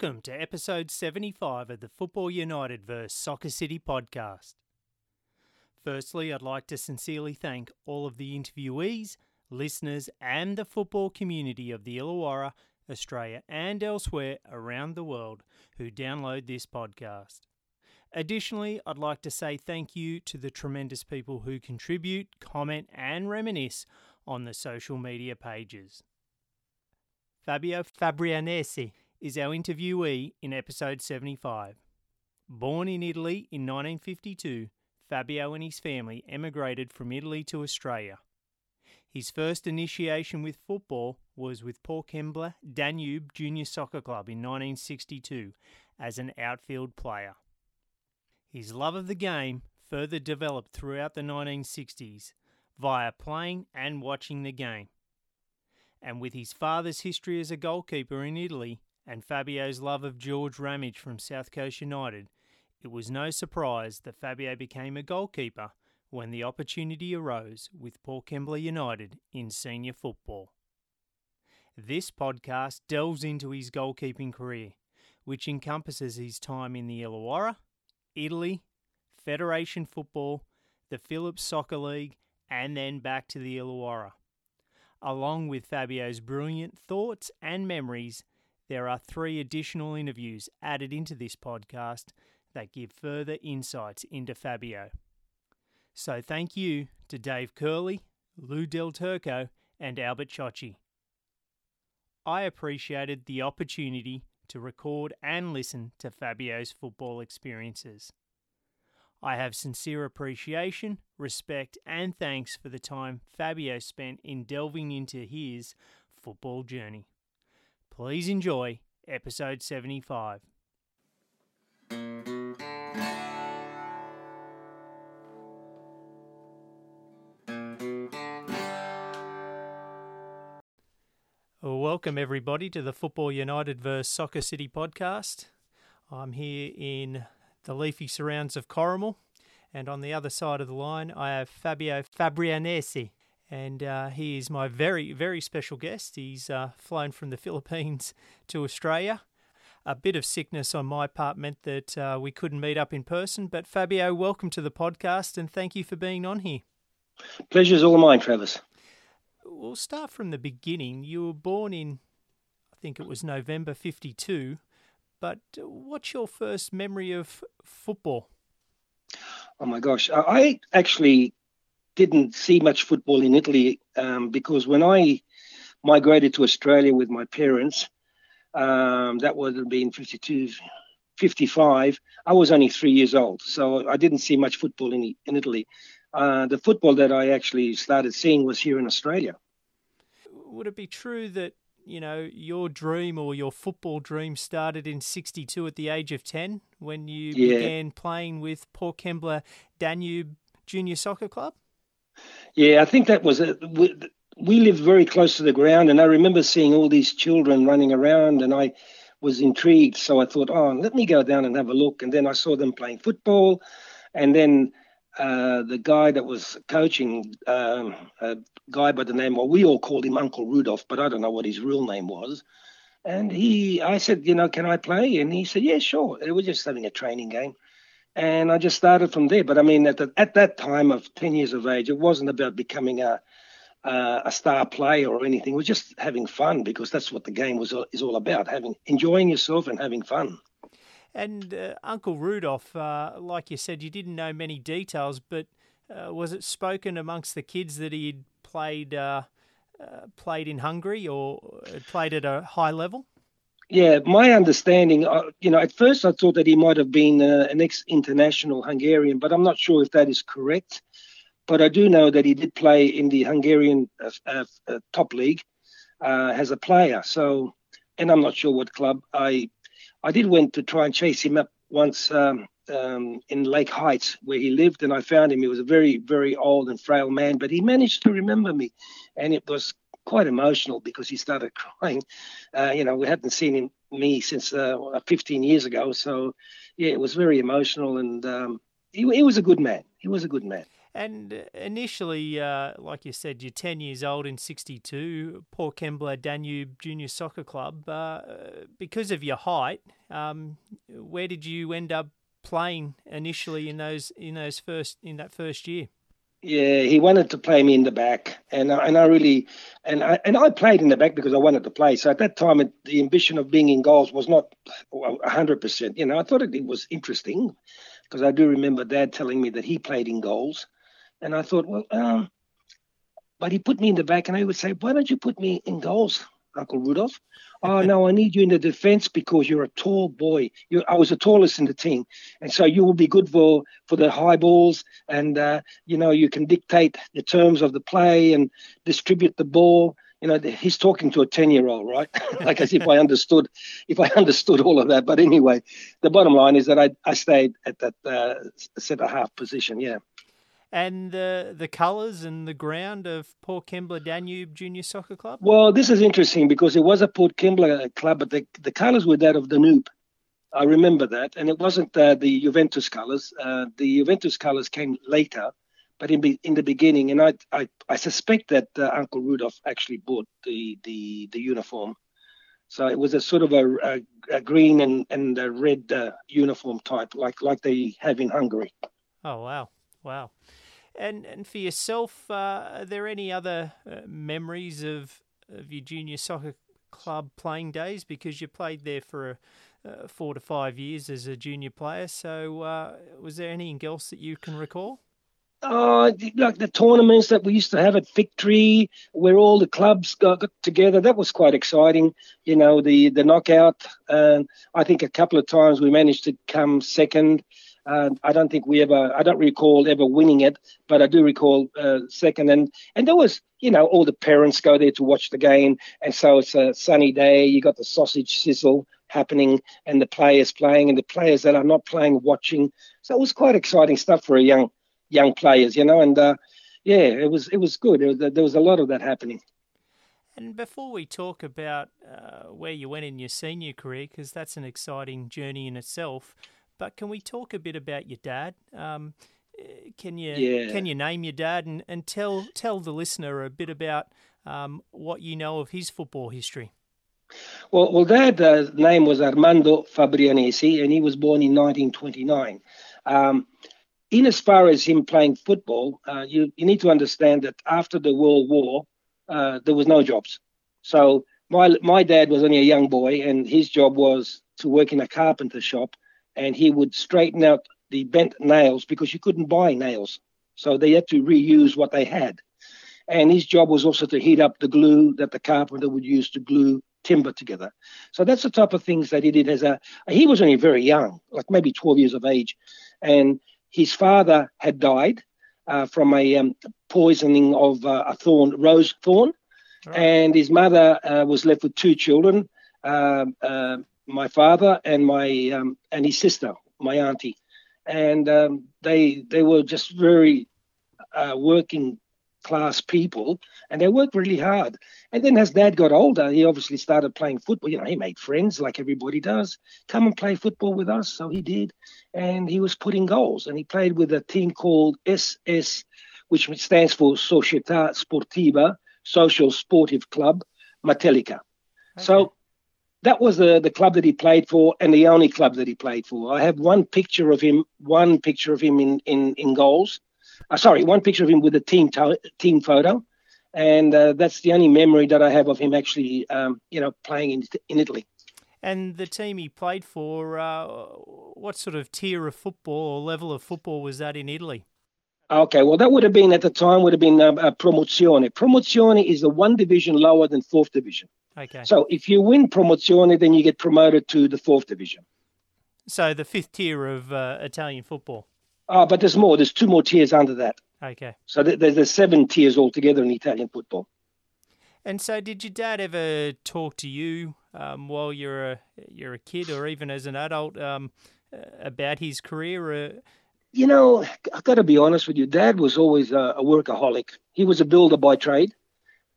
Welcome to episode 75 of the Football United vs Soccer City podcast. Firstly, I'd like to sincerely thank all of the interviewees, listeners, and the football community of the Illawarra, Australia, and elsewhere around the world who download this podcast. Additionally, I'd like to say thank you to the tremendous people who contribute, comment, and reminisce on the social media pages. Fabio Fabrianesi is our interviewee in episode 75. Born in Italy in 1952, Fabio and his family emigrated from Italy to Australia. His first initiation with football was with Port Kembla Danube Junior Soccer Club in 1962 as an outfield player. His love of the game further developed throughout the 1960s via playing and watching the game. And with his father's history as a goalkeeper in Italy and Fabio's love of George Ramage from South Coast United, it was no surprise that Fabio became a goalkeeper when the opportunity arose with Port Kembla United in senior football. This podcast delves into his goalkeeping career, which encompasses his time in the Illawarra, Italy, Federation Football, the Phillips Soccer League, and then back to the Illawarra. Along with Fabio's brilliant thoughts and memories, there are three additional interviews added into this podcast that give further insights into Fabio. So thank you to Dave Curley, Lou Del Turco, and Albert Ciocci. I appreciated the opportunity to record and listen to Fabio's football experiences. I have sincere appreciation, respect, and thanks for the time Fabio spent in delving into his football journey. Please enjoy episode 75. Welcome, everybody, to the Football United vs Soccer City podcast. I'm here in the leafy surrounds of Corrimal, and on the other side of the line, I have Fabio Fabrianesi, and uh, he is my very, very special guest. He's uh, flown from the Philippines to Australia. A bit of sickness on my part meant that uh, we couldn't meet up in person, but Fabio, welcome to the podcast, and thank you for being on here. Pleasure's all mine, Travis we'll start from the beginning. You were born in, I think it was November 52, but what's your first memory of football? Oh my gosh. I actually didn't see much football in Italy um, because when I migrated to Australia with my parents, um, that would have been 52, 55, I was only three years old. So I didn't see much football in, in Italy. Uh, the football that I actually started seeing was here in Australia. Would it be true that you know your dream or your football dream started in '62 at the age of ten when you yeah. began playing with Port Kembla Danube Junior Soccer Club? Yeah, I think that was it. We, lived very close to the ground, and I remember seeing all these children running around, and I was intrigued. So I thought, oh, let me go down and have a look. And then I saw them playing football, and then uh, the guy that was coaching, um, a guy by the name, well, we all called him Uncle Rudolph, but I don't know what his real name was. And he, I said, you know, can I play? And he said, yeah, sure. It was just having a training game. And I just started from there. But I mean, at, the, at that time of 10 years of age, it wasn't about becoming a, uh, a star player or anything. It was just having fun because that's what the game was is all about: having enjoying yourself and having fun. And uh, Uncle Rudolph, uh, like you said, you didn't know many details, but uh, was it spoken amongst the kids that he'd played uh, uh, played in Hungary or played at a high level? Yeah, my understanding, uh, you know, at first I thought that he might have been an ex-international Hungarian, but I'm not sure if that is correct. But I do know that he did play in the Hungarian top league as a player. So, and I'm not sure what club. I I did went to try and chase him up once um, um, in Lake Heights where he lived, and I found him. He was a very, very old and frail man, but he managed to remember me, and it was quite emotional because he started crying. Uh, you know, we hadn't seen him me since uh, 15 years ago, so yeah, it was very emotional, and um, he, he was a good man. He was a good man. And uh, initially, uh, like you said, you're 10 years old in 62, Port Kembla Danube Junior Soccer Club. Uh, because of your height, um, where did you end up playing initially in those in those first in that first year? Yeah, he wanted to play me in the back, and I, and I really and I and I played in the back because I wanted to play. So at that time, it, the ambition of being in goals was not hundred percent. You know, I thought it, it was interesting because I do remember Dad telling me that he played in goals, and I thought, well, um, but he put me in the back, and I would say, why don't you put me in goals, Uncle Rudolph? oh no, I need you in the defense because you're a tall boy. You, I was the tallest in the team, and so you will be good for for the high balls, and uh, you know you can dictate the terms of the play and distribute the ball. You know, he's talking to a ten-year-old, right? like as if I understood, if I understood all of that. But anyway, the bottom line is that I I stayed at that uh, centre half position. Yeah and the the colours and the ground of Port Kembla Danube Junior Soccer Club? Well, this is interesting because it was a Port Kembla club, but the, the colours were that of Danube. I remember that, and it wasn't uh, the Juventus colours. Uh, the Juventus colours came later, but in be, in the beginning, and I I, I suspect that uh, Uncle Rudolph actually bought the the the uniform. So it was a sort of a, a, a green and and a red uh, uniform type, like like they have in Hungary. Oh wow, wow! And and for yourself, uh, are there any other uh, memories of of your junior soccer club playing days? Because you played there for uh, four to five years as a junior player. So uh, was there anything else that you can recall? Oh, like the tournaments that we used to have at Victory, where all the clubs got, got together. That was quite exciting. You know, the the knockout. And I think a couple of times we managed to come second. Uh, I don't think we ever, I don't recall ever winning it, but I do recall uh, second. And and there was, you know, all the parents go there to watch the game, and so it's a sunny day. You got the sausage sizzle happening, and the players playing, and the players that are not playing watching. So it was quite exciting stuff for a young young players, you know. And uh, yeah, it was it was good. It was, there was a lot of that happening. And before we talk about uh, where you went in your senior career, because that's an exciting journey in itself. But can we talk a bit about your dad? Um, can you yeah. can you name your dad and, and tell tell the listener a bit about um, what you know of his football history? Well, well, Dad's uh, name was Armando Fabrianesi, and he was born in 1929. Um, in as far as him playing football, uh, you you need to understand that after the World War, uh, there was no jobs. So my my dad was only a young boy, and his job was to work in a carpenter shop and he would straighten out the bent nails because you couldn't buy nails. So they had to reuse what they had. And his job was also to heat up the glue that the carpenter would use to glue timber together. So that's the type of things that he did as a, he was only very young, like maybe 12 years of age. And his father had died uh, from a um, poisoning of uh, a thorn, rose thorn. And his mother uh, was left with two children. My father and my um, and his sister, my auntie, and um, they they were just very uh, working class people, and they worked really hard. And then as Dad got older, he obviously started playing football. You know, he made friends like everybody does. Come and play football with us, so he did, and he was putting goals. And he played with a team called SS, which stands for Società Sportiva, Social Sportive Club, Matelica. Okay. So that was the, the club that he played for and the only club that he played for. I have one picture of him, one picture of him in, in, in goals. Uh, sorry, one picture of him with a team to- team photo. And uh, that's the only memory that I have of him actually, um, you know, playing in, in Italy. And the team he played for, uh, what sort of tier of football or level of football was that in Italy? Okay, well, that would have been at the time would have been a, a promozione. Promozione is the one division lower than fourth division. Okay. So if you win promozione, then you get promoted to the fourth division. So the fifth tier of uh, Italian football. Oh, but there's more. There's two more tiers under that. Okay. So th- there's, there's seven tiers altogether in Italian football. And so, did your dad ever talk to you um, while you're a you're a kid, or even as an adult, um, about his career? Uh... You know, I've got to be honest with you. Dad was always a, a workaholic. He was a builder by trade,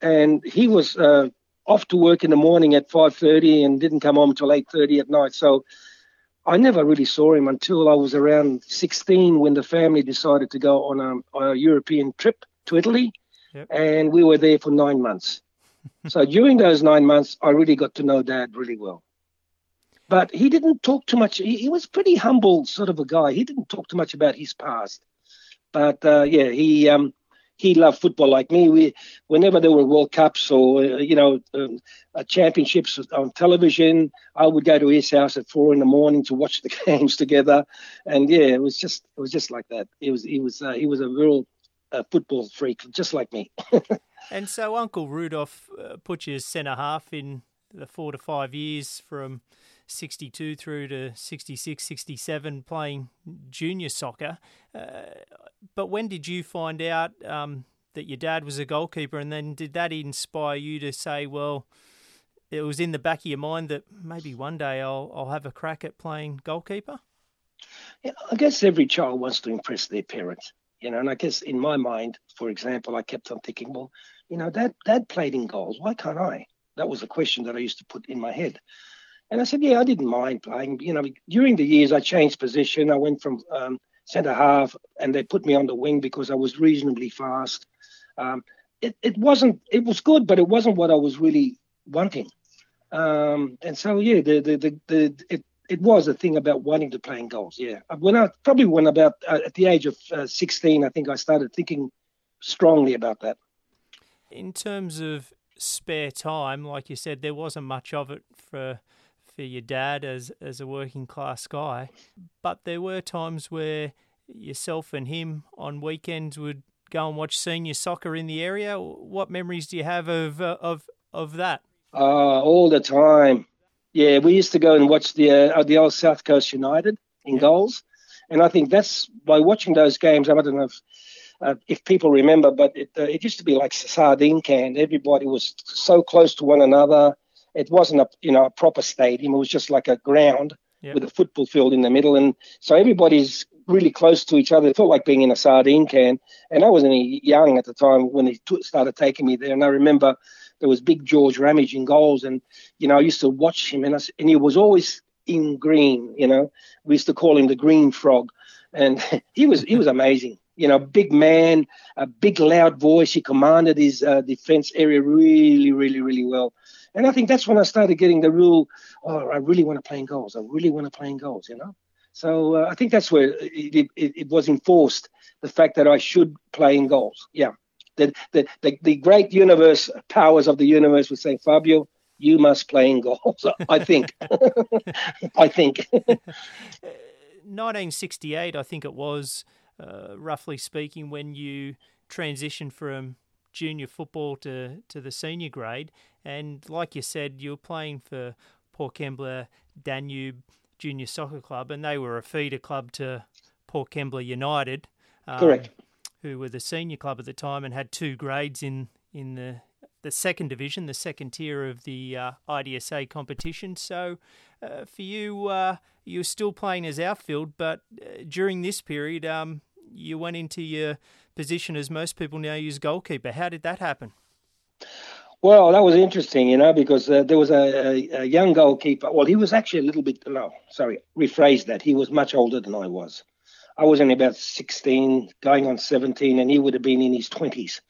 and he was uh, off to work in the morning at 5.30 and didn't come home until 8.30 at night. So I never really saw him until I was around 16 when the family decided to go on a, on a European trip to Italy. Yep. And we were there for nine months. so during those nine months, I really got to know Dad really well. But he didn't talk too much. He, he was pretty humble sort of a guy. He didn't talk too much about his past. But uh, yeah, he um, he loved football like me. We, whenever there were World Cups or uh, you know um, uh, championships on television, I would go to his house at four in the morning to watch the games together. And yeah, it was just it was just like that. It was he was uh, he was a real uh, football freak, just like me. and so Uncle Rudolph uh, put you as centre half in the four to five years from 62 through to 66, 67 playing junior soccer. Uh, but when did you find out um, that your dad was a goalkeeper? And then did that inspire you to say, well, it was in the back of your mind that maybe one day I'll, I'll have a crack at playing goalkeeper? Yeah, I guess every child wants to impress their parents, you know. And I guess in my mind, for example, I kept on thinking, well, you know, dad, dad played in goals. Why can't I? That was a question that I used to put in my head. And I said, yeah, I didn't mind playing. You know, during the years, I changed position. I went from um, centre half, and they put me on the wing because I was reasonably fast. Um, it, it wasn't. It was good, but it wasn't what I was really wanting. Um, and so, yeah, the the the, the it, it was a thing about wanting to play in goals. Yeah, when I probably when about uh, at the age of uh, 16, I think I started thinking strongly about that. In terms of spare time, like you said, there wasn't much of it for for your dad as as a working class guy, but there were times where yourself and him on weekends would go and watch senior soccer in the area. What memories do you have of uh, of of that? Uh, all the time. Yeah, we used to go and watch the uh, the old South Coast United in yeah. goals, and I think that's by watching those games. I don't know if uh, if people remember, but it, uh, it used to be like sardine can. Everybody was so close to one another it wasn't a you know a proper stadium. It was just like a ground yep. with a football field in the middle, and so everybody's really close to each other. It felt like being in a sardine can. And I was only young at the time when he t- started taking me there, and I remember there was big George Ramage in goals, and you know I used to watch him, and I, and he was always in green. You know, we used to call him the Green Frog, and he was he was amazing. You know, big man, a big loud voice. He commanded his uh, defense area really, really, really well. And I think that's when I started getting the real, oh, I really want to play in goals. I really want to play in goals, you know? So uh, I think that's where it, it, it, was enforced, the fact that I should play in goals. Yeah. The, the, the, the great universe, powers of the universe would say, Fabio, you must play in goals. I think. I think. 1968, I think it was, uh, roughly speaking, when you transitioned from junior football to, to the senior grade. And like you said, you were playing for Port Kembla Danube Junior Soccer Club, and they were a feeder club to Port Kembla United. Um, Correct. Who were the senior club at the time and had two grades in, in the the second division, the second tier of the uh, IDSA competition. So, uh, for you, uh, you're still playing as outfield, but uh, during this period, um, you went into your position as most people now use goalkeeper. How did that happen? Well, that was interesting, you know, because uh, there was a, a, a, young goalkeeper. Well, he was actually a little bit, no, sorry, rephrase that. He was much older than I was. I was only about 16, going on 17, and he would have been in his 20s.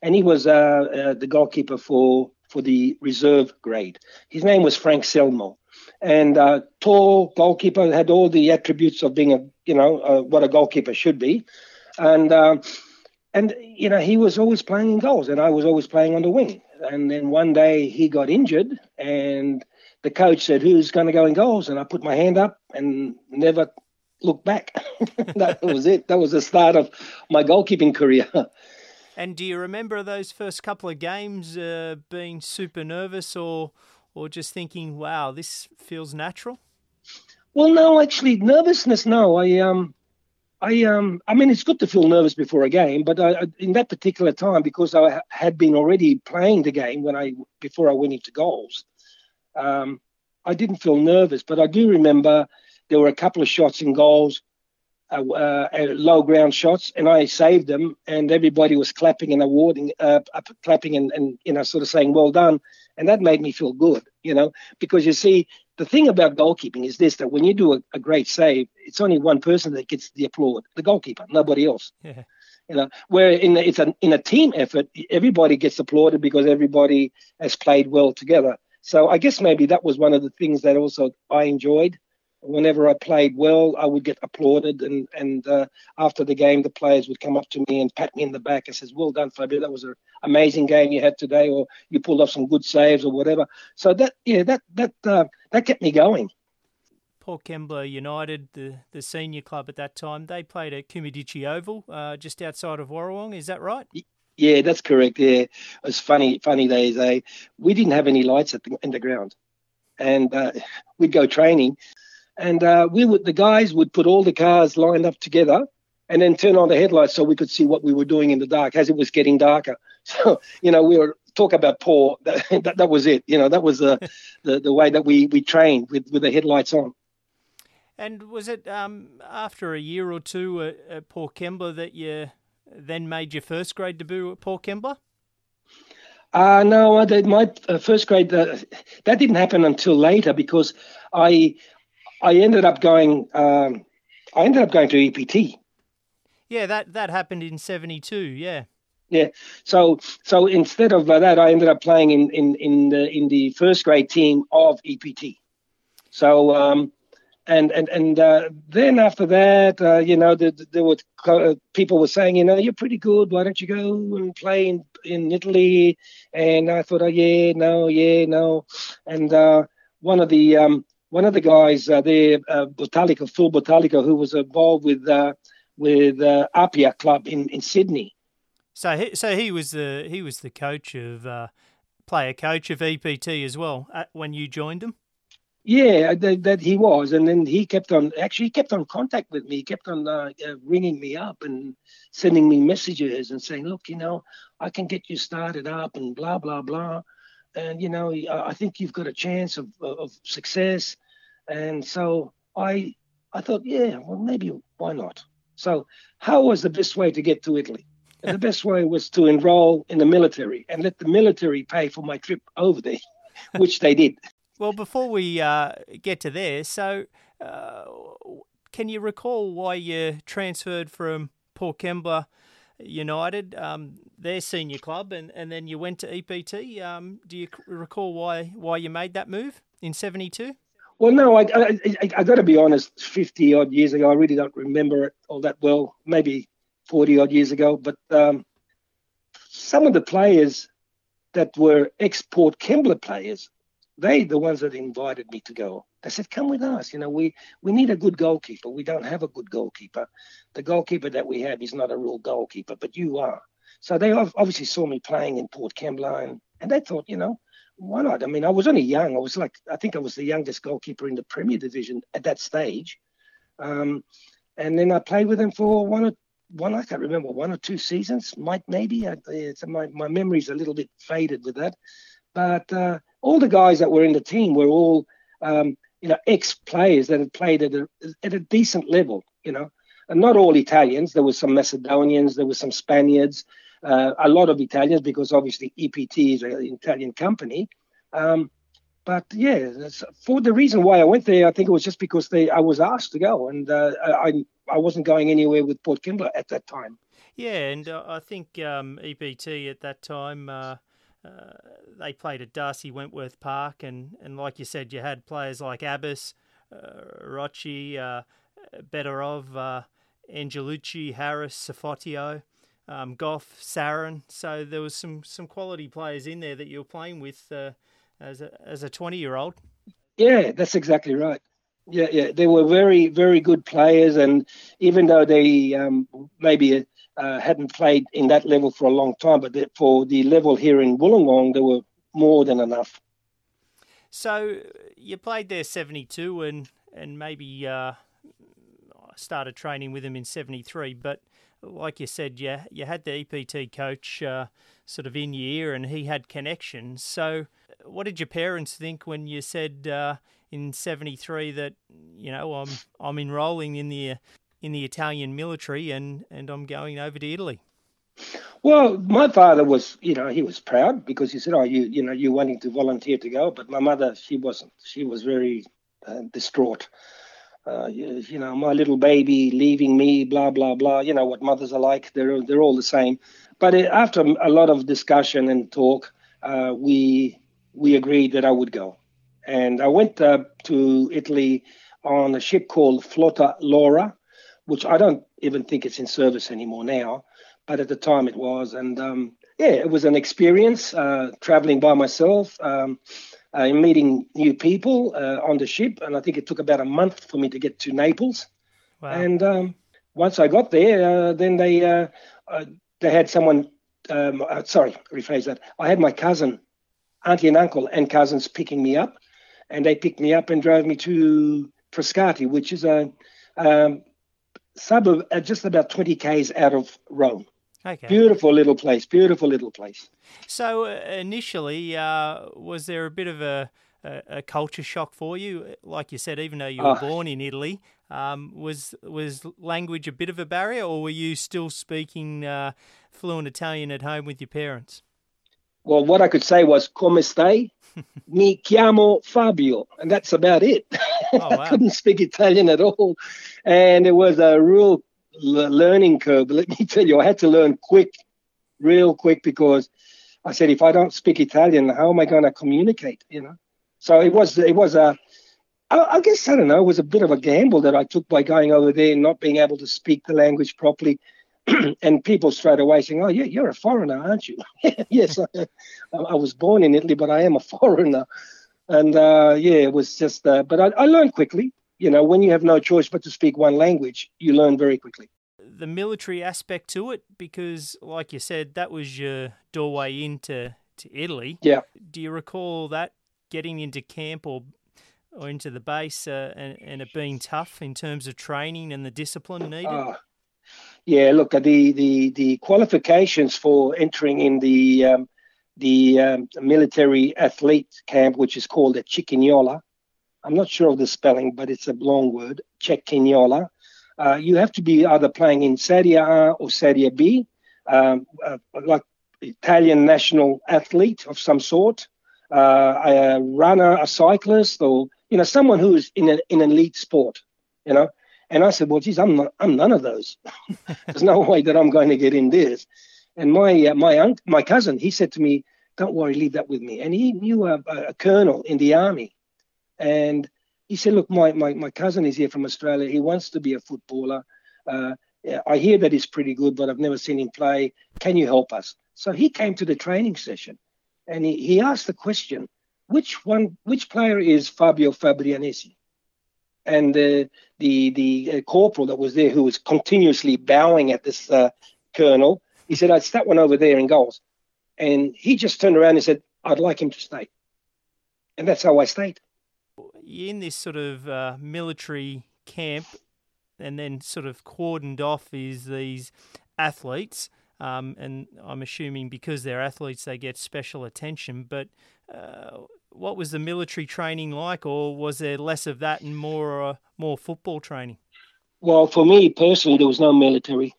And he was uh, uh, the goalkeeper for, for the reserve grade. His name was Frank Selmo. And uh, tall goalkeeper, had all the attributes of being a, you know, uh, what a goalkeeper should be. And, uh, and, you know, he was always playing in goals, and I was always playing on the wing and then one day he got injured, and the coach said, "Who's going to go in goals?" And I put my hand up and never looked back. that was it. That was the start of my goalkeeping career. and do you remember those first couple of games uh, being super nervous, or or just thinking, "Wow, this feels natural"? Well, no, actually, nervousness. No, I um, I um I mean it's good to feel nervous before a game, but I, in that particular time because I had been already playing the game when I before I went into goals, um, I didn't feel nervous. But I do remember there were a couple of shots in goals, uh, uh, low ground shots, and I saved them, and everybody was clapping and awarding, uh, clapping and, and you know sort of saying well done, and that made me feel good, you know, because you see the thing about goalkeeping is this: that when you do a, a great save, it's only one person that gets the applaud, the goalkeeper, nobody else. Yeah. You know, where in it's an in a team effort, everybody gets applauded because everybody has played well together. So I guess maybe that was one of the things that also I enjoyed. Whenever I played well, I would get applauded, and and uh, after the game, the players would come up to me and pat me in the back and says, "Well done, Fabio. That was an amazing game you had today, or you pulled off some good saves, or whatever." So that yeah, that that uh, that kept me going. Port Kembla United, the, the senior club at that time, they played at Kumedici Oval, uh, just outside of Warrawong. Is that right? Yeah, that's correct. Yeah, it was funny, funny days. Eh? We didn't have any lights at the, in the ground, and uh, we'd go training, and uh, we would the guys would put all the cars lined up together, and then turn on the headlights so we could see what we were doing in the dark as it was getting darker. So you know, we were talk about poor. That, that, that was it. You know, that was the, the the way that we we trained with with the headlights on. And was it um, after a year or two at, at Port Kembla that you then made your first grade debut at Port Kembla? Uh, no, I did my uh, first grade. Uh, that didn't happen until later because I I ended up going. Um, I ended up going to EPT. Yeah, that that happened in '72. Yeah. Yeah. So so instead of that, I ended up playing in in in the in the first grade team of EPT. So um, and and and uh, then after that, uh, you know, there, there were uh, people were saying, you know, you're pretty good. Why don't you go and play in, in Italy? And I thought, oh yeah, no, yeah, no. And uh, one of the um, one of the guys uh, there, uh, Botalico, Phil Botalico, who was involved with uh, with uh, Apia Club in, in Sydney. So he, so he was the he was the coach of uh, player coach of EPT as well when you joined him. Yeah, that, that, he was, and then he kept on. Actually, he kept on contact with me. He kept on uh, uh, ringing me up and sending me messages and saying, "Look, you know, I can get you started up and blah blah blah, and you know, I think you've got a chance of of success." And so I I thought, yeah, well, maybe why not? So, how was the best way to get to Italy? the best way was to enroll in the military and let the military pay for my trip over there, which they did. Well, before we uh, get to there, so uh, can you recall why you transferred from Port Kembla United, um, their senior club, and, and then you went to EPT? Um, do you recall why why you made that move in '72? Well, no, I, I, I, I got to be honest. Fifty odd years ago, I really don't remember it all that well. Maybe forty odd years ago, but um, some of the players that were export Kembla players they the ones that invited me to go. They said, "Come with us. You know, we we need a good goalkeeper. We don't have a good goalkeeper. The goalkeeper that we have is not a real goalkeeper, but you are." So they obviously saw me playing in Port Kembla, and, and they thought, you know, why not? I mean, I was only young. I was like, I think I was the youngest goalkeeper in the Premier Division at that stage. Um, and then I played with them for one or one, I can't remember, one or two seasons, might maybe. I, my my memory's a little bit faded with that, but uh, all the guys that were in the team were all, um, you know, ex-players that had played at a, at a decent level, you know, and not all Italians. There were some Macedonians, there were some Spaniards, uh, a lot of Italians because obviously EPT is an Italian company. Um, but yeah, for the reason why I went there, I think it was just because they I was asked to go, and uh, I I wasn't going anywhere with Port Kembla at that time. Yeah, and uh, I think um, EPT at that time uh, uh, they played at Darcy Wentworth Park, and, and like you said, you had players like Abbas, uh, Rocci, uh, Bedorov, uh, Angelucci, Harris, Safotio, um, Goff, Sarin. So there was some, some quality players in there that you were playing with uh, as a as a twenty year old. Yeah, that's exactly right. Yeah, yeah, they were very, very good players, and even though they um, maybe uh, hadn't played in that level for a long time, but for the level here in Wollongong, they were more than enough. So you played there seventy two, and and maybe uh, started training with them in seventy three, but like you said, you you had the EPT coach uh, sort of in your ear, and he had connections. So, what did your parents think when you said uh, in '73 that you know I'm I'm enrolling in the in the Italian military and, and I'm going over to Italy. Well, my father was, you know, he was proud because he said, "Oh, you, you know, you're wanting to volunteer to go," but my mother, she wasn't. She was very uh, distraught. Uh, you, know, my little baby leaving me, blah blah blah. You know what mothers are like; they're they're all the same. But it, after a lot of discussion and talk, uh, we we agreed that I would go, and I went uh, to Italy on a ship called Flotta Lauro, which I don't even think it's in service anymore now, but at the time it was. And um, yeah, it was an experience uh, traveling by myself, um, uh, meeting new people uh, on the ship. And I think it took about a month for me to get to Naples. Wow. And um, once I got there, uh, then they uh, uh, they had someone. Um, sorry, rephrase that. I had my cousin, auntie and uncle, and cousins picking me up, and they picked me up and drove me to Frascati, which is a um, suburb uh, just about 20 k's out of Rome. Okay. Beautiful little place. Beautiful little place. So uh, initially, uh, was there a bit of a, a, a, culture shock for you? Like you said, even though you were oh. born in Italy, um, was was language a bit of a barrier, or were you still speaking uh, fluent Italian at home with your parents? Well, what I could say was "Come stai?" Mi chiamo Fabio, and that's about it. Oh, wow. I couldn't speak Italian at all, and it was a real learning curve. But let me tell you, I had to learn quick, real quick, because I said, if I don't speak Italian, how am I going to communicate? You know, so it was it was a I, guess I don't know. It was a bit of a gamble that I took by going over there and not being able to speak the language properly. and people straight away saying, "Oh, yeah, you're a foreigner, aren't you?" yes, I, I, was born in Italy, but I am a foreigner. And uh, yeah, it was just. Uh, but I, I learned quickly. You know, when you have no choice but to speak one language, you learn very quickly. The military aspect to it, because, like you said, that was your doorway into to Italy. Yeah. Do you recall that getting into camp or or into the base uh, and, and it being tough in terms of training and the discipline needed? Uh, yeah, look, the the the qualifications for entering in the um, the um, military athlete camp, which is called a Cecchignola. I'm not sure of the spelling, but it's a long word, Cecchignola. Uh, you have to be either playing in Serie A or Serie B, um, uh, like Italian national athlete of some sort, uh, a runner, a cyclist, or you know someone who is in, a, in an elite sport. You know, and I said, well, geez, I'm not, I'm none of those. There's no way that I'm going to get in this. And my uh, my uncle, my cousin, he said to me, "Don't worry, leave that with me." And he knew a, a colonel in the army, and he said, "Look, my, my my cousin is here from Australia. He wants to be a footballer. Uh, I hear that he's pretty good, but I've never seen him play. Can you help us?" So he came to the training session, and he, he asked the question, "Which one? Which player is Fabio Fabrianesi?" and the the the uh, corporal that was there, who was continuously bowing at this uh, colonel, he said, "It's that one over there in goals," and he just turned around and said, "I'd like him to stay," and that's how I stayed. In this sort of uh, military camp, and then sort of cordoned off is these athletes. Um, and I'm assuming because they're athletes, they get special attention. But uh, what was the military training like, or was there less of that and more uh, more football training? Well, for me personally, there was no military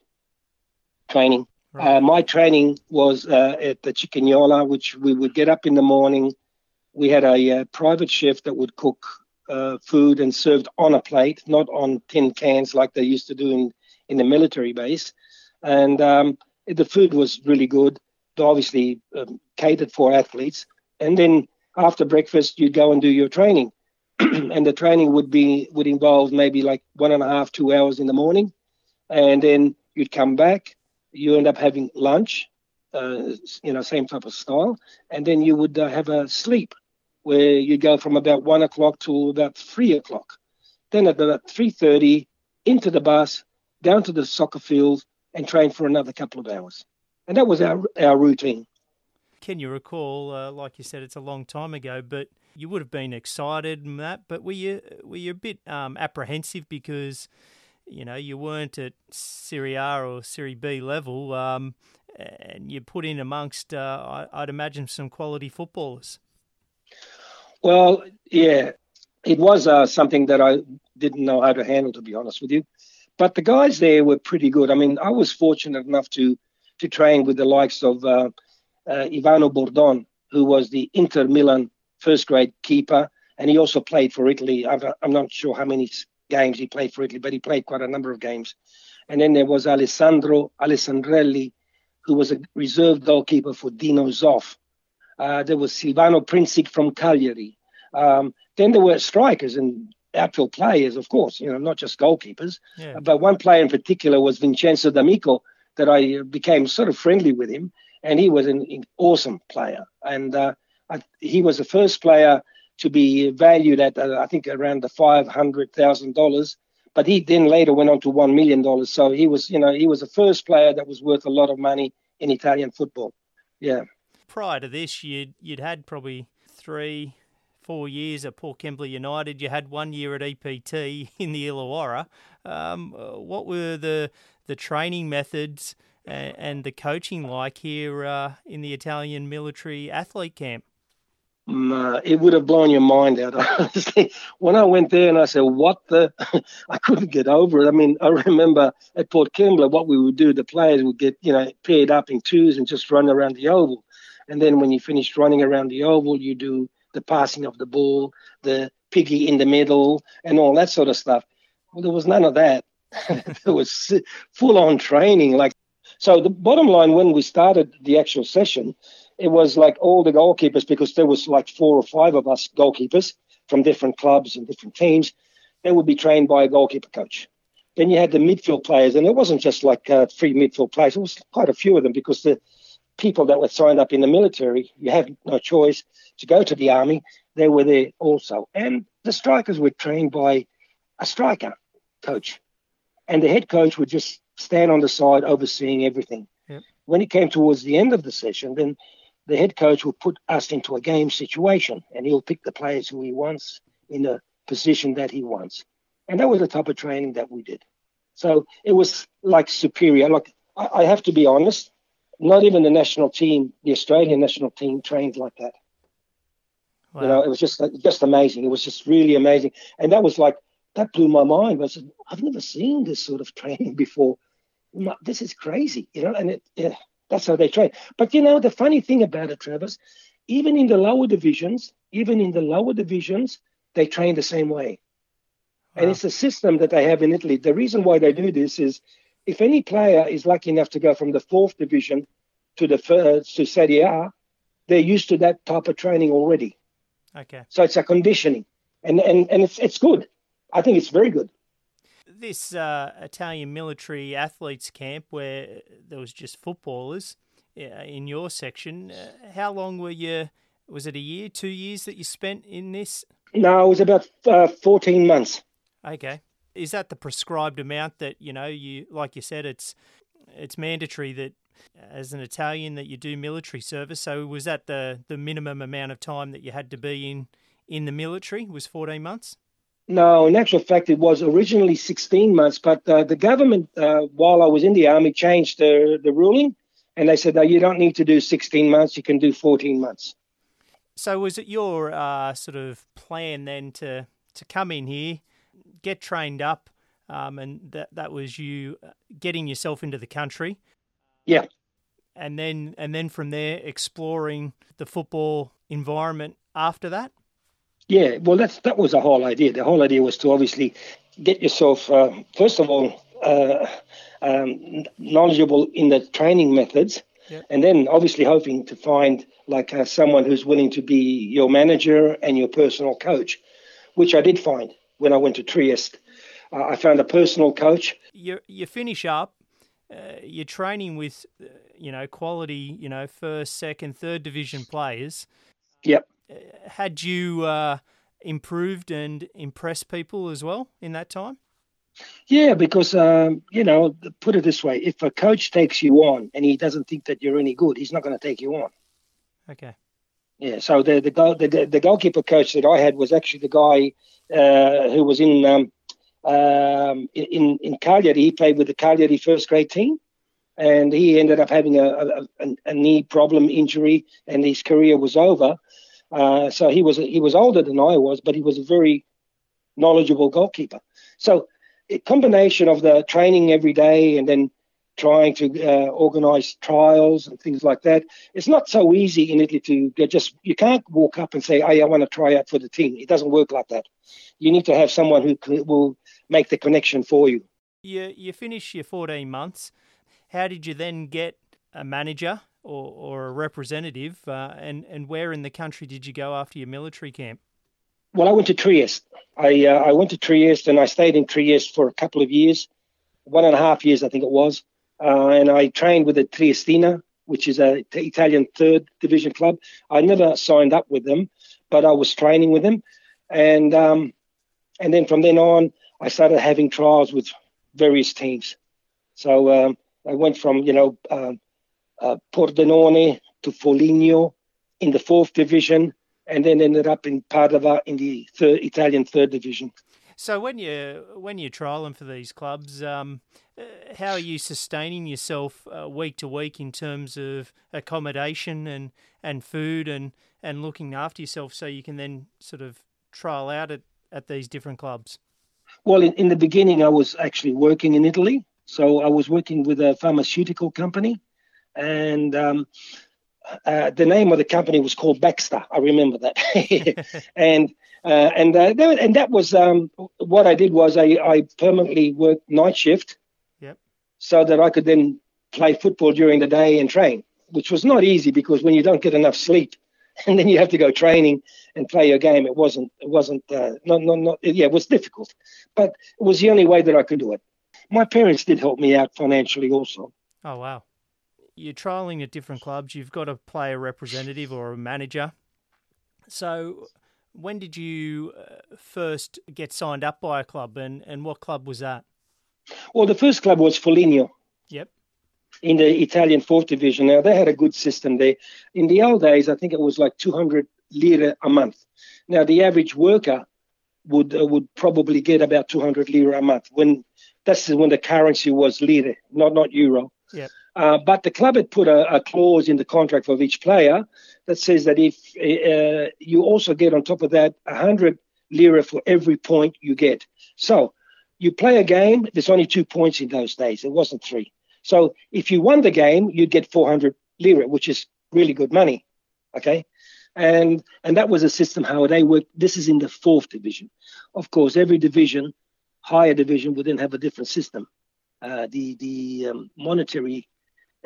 training. Right. Uh, my training was uh, at the Cecchignola, which we would get up in the morning. We had a uh, private chef that would cook uh, food and served on a plate, not on tin cans like they used to do in, in the military base. And um, the food was really good, obviously um, catered for athletes. And then after breakfast, you'd go and do your training. and the training would be would involve maybe like one and a half, two hours in the morning, and then you'd come back. You end up having lunch, uh, you know, same type of style, and then you would uh, have a sleep, where you go from about one o'clock to about three o'clock. Then at about three thirty, into the bus, down to the soccer field, and train for another couple of hours. And that was our our routine. Can you recall? Uh, like you said, it's a long time ago, but you would have been excited and that. But were you were you a bit um, apprehensive because you know you weren't at Serie A or Serie B level, um, and you put in amongst uh, I'd imagine some quality footballers. Well, yeah, it was uh, something that I didn't know how to handle, to be honest with you. But the guys there were pretty good. I mean, I was fortunate enough to to train with the likes of uh, uh, Ivano Bordon, who was the Inter Milan first grade keeper, and he also played for Italy. I'm, I'm not sure how many games he played for Italy, but he played quite a number of games. And then there was Alessandro Alessandrelli, who was a reserve goalkeeper for Dino Zoff. Uh, there was Silvano Princic from Cagliari. Um, then there were strikers and outfield players, of course, you know, not just goalkeepers. Yeah. But one player in particular was Vincenzo D'Amico, that I became sort of friendly with him, and he was an, an awesome player. And uh, I, he was the first player to be valued at, uh, I think, around the five hundred thousand dollars. But he then later went on to one million dollars. So he was, you know, he was the first player that was worth a lot of money in Italian football. Yeah. Prior to this, you'd you'd had probably three four years at Port Kembla United. You had one year at EPT in the Illawarra. Um, uh, what were the the training methods and, and the coaching like here uh, in the Italian military athlete camp? Mm, uh, it would have blown your mind out. Honestly, when I went there and I said, "What the?" I couldn't get over it. I mean, I remember at Port Kembla, what we would do, the players would get, you know, paired up in twos and just run around the oval. And then when you finish running around the oval, you do the passing of the ball, the piggy in the middle, and all that sort of stuff. Well, there was none of that. there was full on training. Like, so the bottom line, when we started the actual session, it was like all the goalkeepers, because there was like four or five of us goalkeepers from different clubs and different teams. They would be trained by a goalkeeper coach. Then you had the midfield players, and it wasn't just like uh, three midfield players. It was quite a few of them because the people that were signed up in the military, you had no choice to go to the army. They were there also. And the strikers were trained by a striker coach. And the head coach would just stand on the side overseeing everything. Yep. When it came towards the end of the session, then the head coach would put us into a game situation and he'll pick the players who he wants in the position that he wants. And that was the type of training that we did. So it was like superior. Like I, I have to be honest, not even the national team, the Australian mm. national team, trained like that. Wow. You know, it was just uh, just amazing. It was just really amazing, and that was like that blew my mind. I said, I've never seen this sort of training before. This is crazy, you know, and it, yeah, that's how they train. But you know, the funny thing about it, Travis, even in the lower divisions, even in the lower divisions, they train the same way. Wow. And it's a system that they have in Italy. The reason why they do this is if any player is lucky enough to go from the fourth division to the first, to Serie A, they're used to that type of training already. Okay. So it's a conditioning, and and and it's it's good. I think it's very good. This uh, Italian military athletes camp where there was just footballers uh, in your section. Uh, how long were you? Was it a year, two years that you spent in this? No, it was about uh, fourteen months. Okay is that the prescribed amount that you know you like you said it's it's mandatory that as an Italian that you do military service. So was that the the minimum amount of time that you had to be in in the military was 14 months? No, in actual fact, it was originally 16 months, but uh, the government, uh, while I was in the army, changed the, the ruling, and they said, no, you don't need to do 16 months, you can do 14 months. So was it your uh, sort of plan then to, to come in here, get trained up, um, and that that was you uh, getting yourself into the country. Yeah. And then and then from there exploring the football environment after that. Yeah, well, that's that was the whole idea. The whole idea was to obviously get yourself uh, first of all uh, um, knowledgeable in the training methods, yep. and then obviously hoping to find like uh, someone who's willing to be your manager and your personal coach, which I did find when I went to Trieste. Uh, I found a personal coach. You you finish up. Uh, you're training with, uh, you know, quality, you know, first, second, third division players. Yep. Uh, had you uh, improved and impressed people as well in that time? Yeah, because um, you know, put it this way: if a coach takes you on and he doesn't think that you're any good, he's not going to take you on. Okay. Yeah. So the the, goal, the the goalkeeper coach that I had was actually the guy uh, who was in um, um, in in Cagliari. He played with the Cagliari first grade team, and he ended up having a, a, a knee problem injury, and his career was over. Uh, so he was he was older than I was, but he was a very knowledgeable goalkeeper. So a combination of the training every day and then trying to uh, organize trials and things like that. It's not so easy in Italy to just, you can't walk up and say, hey, I want to try out for the team. It doesn't work like that. You need to have someone who will make the connection for you. You, you finish your 14 months. How did you then get a manager or, or a representative? Uh, and, and where in the country did you go after your military camp? Well, I went to Trieste. I, uh, I went to Trieste and I stayed in Trieste for a couple of years, one and a half years, I think it was uh, and I trained with the Triestina, which is a Italian third division club. I never signed up with them, but I was training with them, and um, and then from then on, I started having trials with various teams. So um, I went from you know uh, uh, Pordenone to Foligno in the fourth division, and then ended up in Padova in the third Italian third division. So when you when you're trialing for these clubs, um, uh, how are you sustaining yourself uh, week to week in terms of accommodation and, and food and, and looking after yourself so you can then sort of trial out at, at these different clubs? Well, in, in the beginning, I was actually working in Italy. So I was working with a pharmaceutical company, and um, uh, the name of the company was called Baxter. I remember that, and uh, and uh, and that was um, what I did was I, I permanently worked night shift, so that I could then play football during the day and train, which was not easy because when you don't get enough sleep and then you have to go training and play your game, it wasn't, it wasn't, uh, not, not, not, yeah, it was difficult, but it was the only way that I could do it. My parents did help me out financially also. Oh, wow. You're trialing at different clubs. You've got to play a representative or a manager. So, when did you uh, first get signed up by a club, and, and what club was that? Well, the first club was Foligno. Yep. In the Italian fourth division. Now, they had a good system there. In the old days, I think it was like 200 lira a month. Now, the average worker would uh, would probably get about 200 lira a month when that's when the currency was lira, not not euro. Yep. Uh, but the club had put a, a, clause in the contract of each player that says that if uh, you also get on top of that 100 lira for every point you get. So you play a game, there's only two points in those days. It wasn't three. So if you won the game, you'd get 400 lira, which is really good money. Okay. And and that was a system how they worked. This is in the fourth division. Of course, every division, higher division, would then have a different system. Uh, the the um, monetary,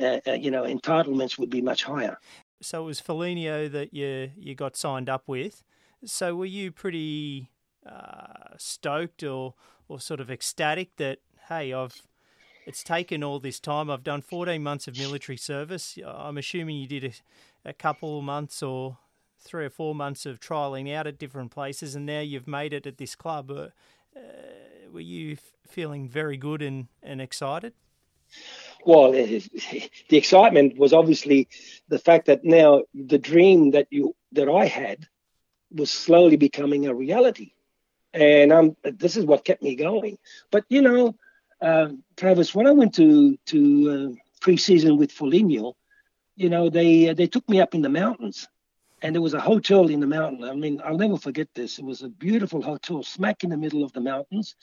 uh, uh, you know, entitlements would be much higher. So it was Foligno that you you got signed up with. So were you pretty uh, stoked or or sort of ecstatic that hey, I've it's taken all this time. I've done 14 months of military service. I'm assuming you did a, a couple months or three or four months of trialing out at different places, and now you've made it at this club. Uh, uh were you f- feeling very good and, and excited? Well, the excitement was obviously the fact that now the dream that you that I had was slowly becoming a reality and I'm this is what kept me going. But you know, uh, Travis, when I went to to uh, preseason with Foligno, you know they uh, they took me up in the mountains, and there was a hotel in the mountain. I mean, I'll never forget this. It was a beautiful hotel, smack in the middle of the mountains.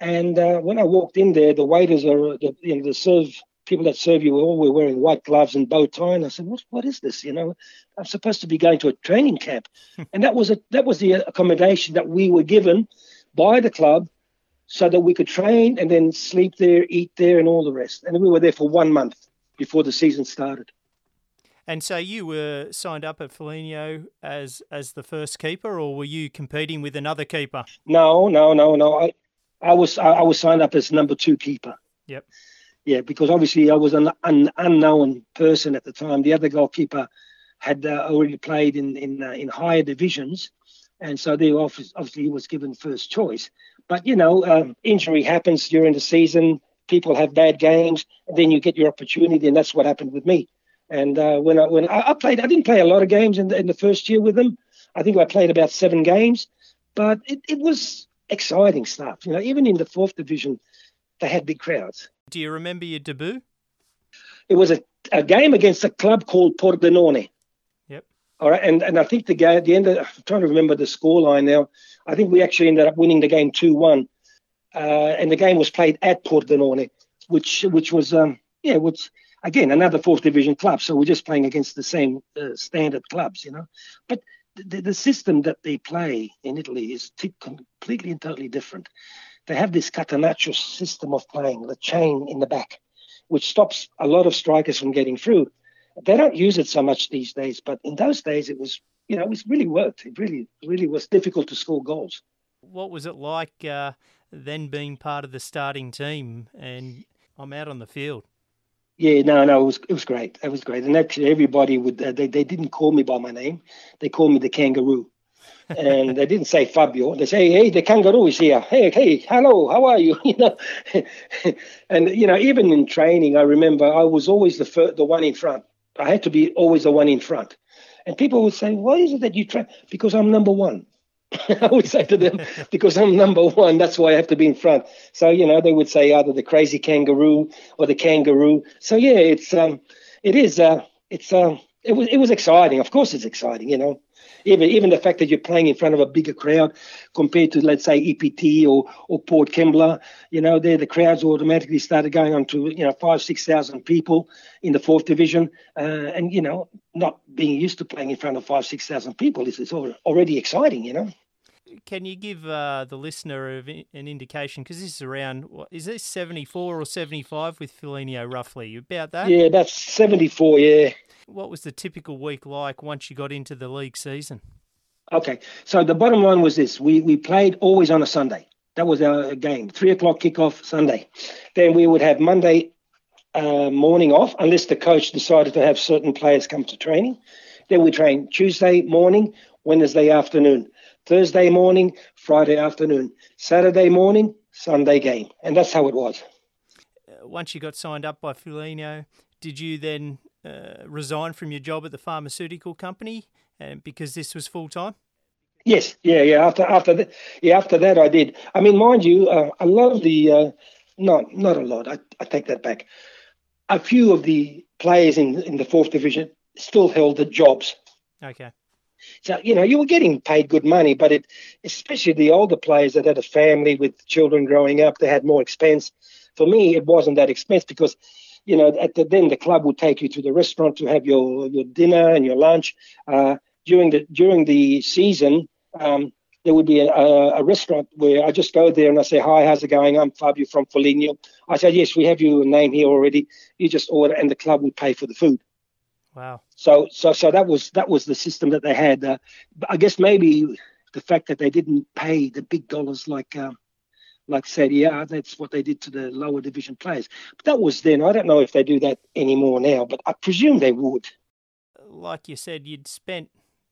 And uh, when I walked in there, the waiters are the, you know the serve people that serve you all were wearing white gloves and bow tie. And I said, what, what is this? You know, I'm supposed to be going to a training camp. and that was a, that was the uh, accommodation that we were given by the club so that we could train and then sleep there, eat there, and all the rest. And we were there for one month before the season started. And so you were signed up at Foligno as as the first keeper, or were you competing with another keeper? No, no, no, no. I, I was I, I was signed up as number two keeper. Yep yeah, because obviously I was an, an unknown person at the time. The other goalkeeper had uh, already played in in uh, in higher divisions, and so they obviously he was given first choice. But you know, um, injury happens during the season. People have bad games, then you get your opportunity, and that's what happened with me. And uh, when I when I, I, played, I didn't play a lot of games in the, in the first year with them. I think I played about seven games, but it, it was exciting stuff. You know, even in the fourth division, they had big crowds. Do you remember your debut? It was a, a game against a club called Pordenone. Yep. All right, and and I think the game at the end, of, I'm trying to remember the scoreline now. I think we actually ended up winning the game two one, uh, and the game was played at Pordenone, which which was um, yeah, which again another fourth division club. So we're just playing against the same uh, standard clubs, you know. But the, the system that they play in Italy is t- completely and totally different. They have this catenaccio system of playing, the chain in the back, which stops a lot of strikers from getting through. They don't use it so much these days, but in those days it was, you know, it really worked. It really, really was difficult to score goals. What was it like uh, then being part of the starting team and I'm out on the field? Yeah, no, no, it was it was great. It was great, and actually everybody would uh, they they didn't call me by my name, they called me the kangaroo, and they didn't say Fabio. They say, hey, the kangaroo is here. Hey, hey, hello, how are you? You know, and you know even in training, I remember I was always the fir- the one in front. I had to be always the one in front, and people would say, why is it that you try? Because I'm number one. I would say to them, because I'm number one, that's why I have to be in front. So, you know, they would say either the crazy kangaroo or the kangaroo. So yeah, it's um it is uh it's uh it was it was exciting. Of course it's exciting, you know. Even even the fact that you're playing in front of a bigger crowd compared to let's say EPT or or Port Kembla, you know, there the crowds automatically started going on to you know five six thousand people in the fourth division, uh, and you know not being used to playing in front of five six thousand people is already exciting, you know can you give uh, the listener an indication? Because this is around, what, is this 74 or 75 with Foligno roughly? About that? Yeah, that's 74, yeah. What was the typical week like once you got into the league season? Okay, so the bottom line was this we, we played always on a Sunday. That was our game, three o'clock kickoff Sunday. Then we would have Monday uh, morning off, unless the coach decided to have certain players come to training. Then we train Tuesday morning, Wednesday afternoon. Thursday morning, Friday afternoon, Saturday morning, Sunday game. And that's how it was. Uh, once you got signed up by Foligno, did you then uh, resign from your job at the pharmaceutical company uh, because this was full time? Yes, yeah, yeah. After after that, yeah, after that, I did. I mean, mind you, uh, a lot of the, uh, not not a lot. I, I take that back. A few of the players in in the fourth division still held the jobs. Okay. So, you know, you were getting paid good money, but it, especially the older players that had a family with children growing up, they had more expense. For me, it wasn't that expense because, you know, at the, then the club would take you to the restaurant to have your, your dinner and your lunch. Uh, during the during the season, um, there would be a, a, restaurant where I just go there and I say, "Hi, how's it going? I'm Fabio from Foligno." I said, "Yes, we have your name here already. You just order, and the club would pay for the food." Wow. So so so that was that was the system that they had. Uh, I guess maybe the fact that they didn't pay the big dollars like uh, like Serie A, that's what they did to the lower division players. But that was then. I don't know if they do that anymore now, but I presume they would. Like you said, you'd spent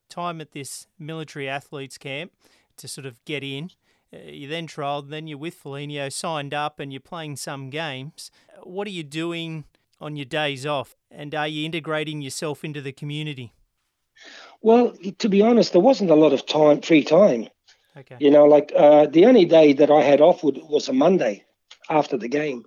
time at this military athletes camp to sort of get in. Uh, you then trialled, then you're with Foligno, signed up, and you're playing some games. What are you doing on your days off? And are you integrating yourself into the community? Well, to be honest, there wasn't a lot of time, free time. Okay. You know, like uh, the only day that I had off would, was a Monday after the game,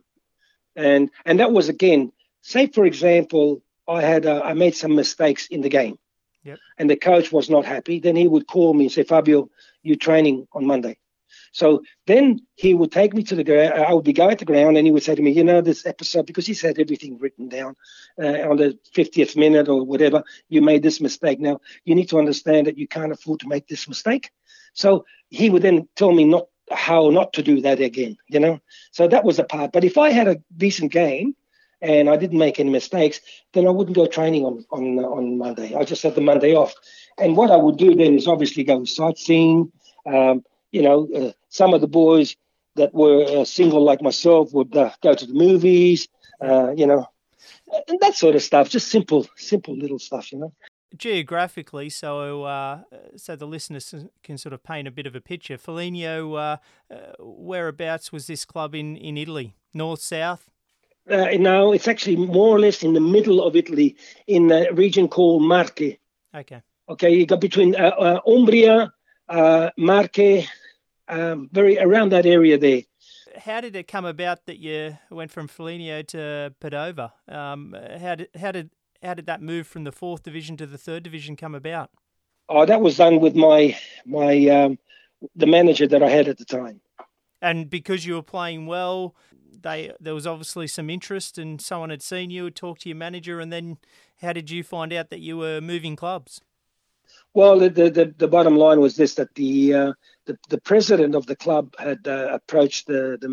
and and that was again, say for example, I had uh, I made some mistakes in the game, yep. and the coach was not happy. Then he would call me and say, Fabio, you're training on Monday. So then he would take me to the ground. I would be going at the ground, and he would say to me, "You know, this episode because he said everything written down uh, on the 50th minute or whatever. You made this mistake. Now you need to understand that you can't afford to make this mistake." So he would then tell me not how not to do that again. You know, so that was the part. But if I had a decent game and I didn't make any mistakes, then I wouldn't go training on on on Monday. I just had the Monday off. And what I would do then is obviously go sightseeing. Um, you know, uh, some of the boys that were uh, single like myself would uh, go to the movies, uh, you know, and that sort of stuff. Just simple, simple little stuff, you know. Geographically, so uh, so the listeners can sort of paint a bit of a picture. Foligno, uh, whereabouts was this club in, in Italy? North, south? Uh, no, it's actually more or less in the middle of Italy, in a region called Marche. Okay. Okay, you got between Umbria, Marche, um, very around that area there. How did it come about that you went from Foligno to Padova? Um, how did how did how did that move from the fourth division to the third division come about? Oh, that was done with my my um, the manager that I had at the time. And because you were playing well, they there was obviously some interest, and someone had seen you, had talked to your manager, and then how did you find out that you were moving clubs? Well, the the, the bottom line was this: that the uh, the, the president of the club had uh, approached the the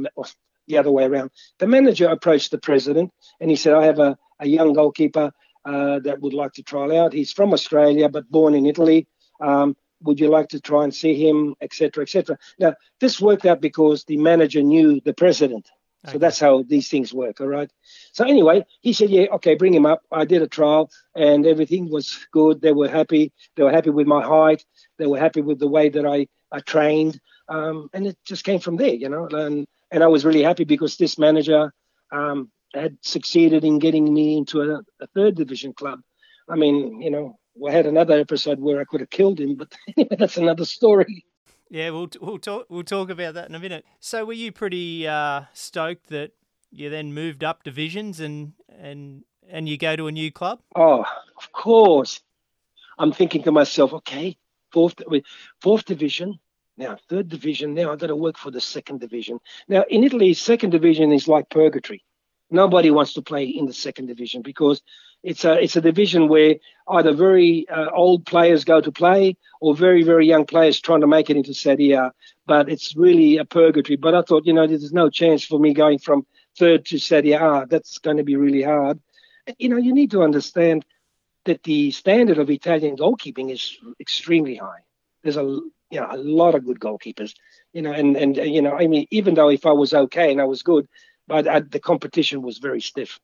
the other way around. The manager approached the president, and he said, "I have a, a young goalkeeper uh, that would like to trial out. He's from Australia but born in Italy. Um, would you like to try and see him, etc., etc." Now, this worked out because the manager knew the president. So that's how these things work, all right? So anyway, he said, yeah, okay, bring him up. I did a trial and everything was good. They were happy. They were happy with my height. They were happy with the way that I, I trained. Um, and it just came from there, you know. And, and I was really happy because this manager um, had succeeded in getting me into a, a, third division club. I mean, you know, we had another episode where I could have killed him, but anyway, that's another story. Yeah, we'll we'll talk we'll talk about that in a minute. So, were you pretty uh, stoked that you then moved up divisions and and and you go to a new club? Oh, of course. I'm thinking to myself, okay, fourth fourth division, now third division. Now I've got to work for the second division. Now in Italy, second division is like purgatory. Nobody wants to play in the second division because it's a it's a division where either very uh, old players go to play or very very young players trying to make it into Serie A. But it's really a purgatory. But I thought, you know, there's no chance for me going from third to Serie A. That's going to be really hard. You know, you need to understand that the standard of Italian goalkeeping is extremely high. There's a you know a lot of good goalkeepers. You know, and and you know, I mean, even though if I was okay and I was good, but I, the competition was very stiff.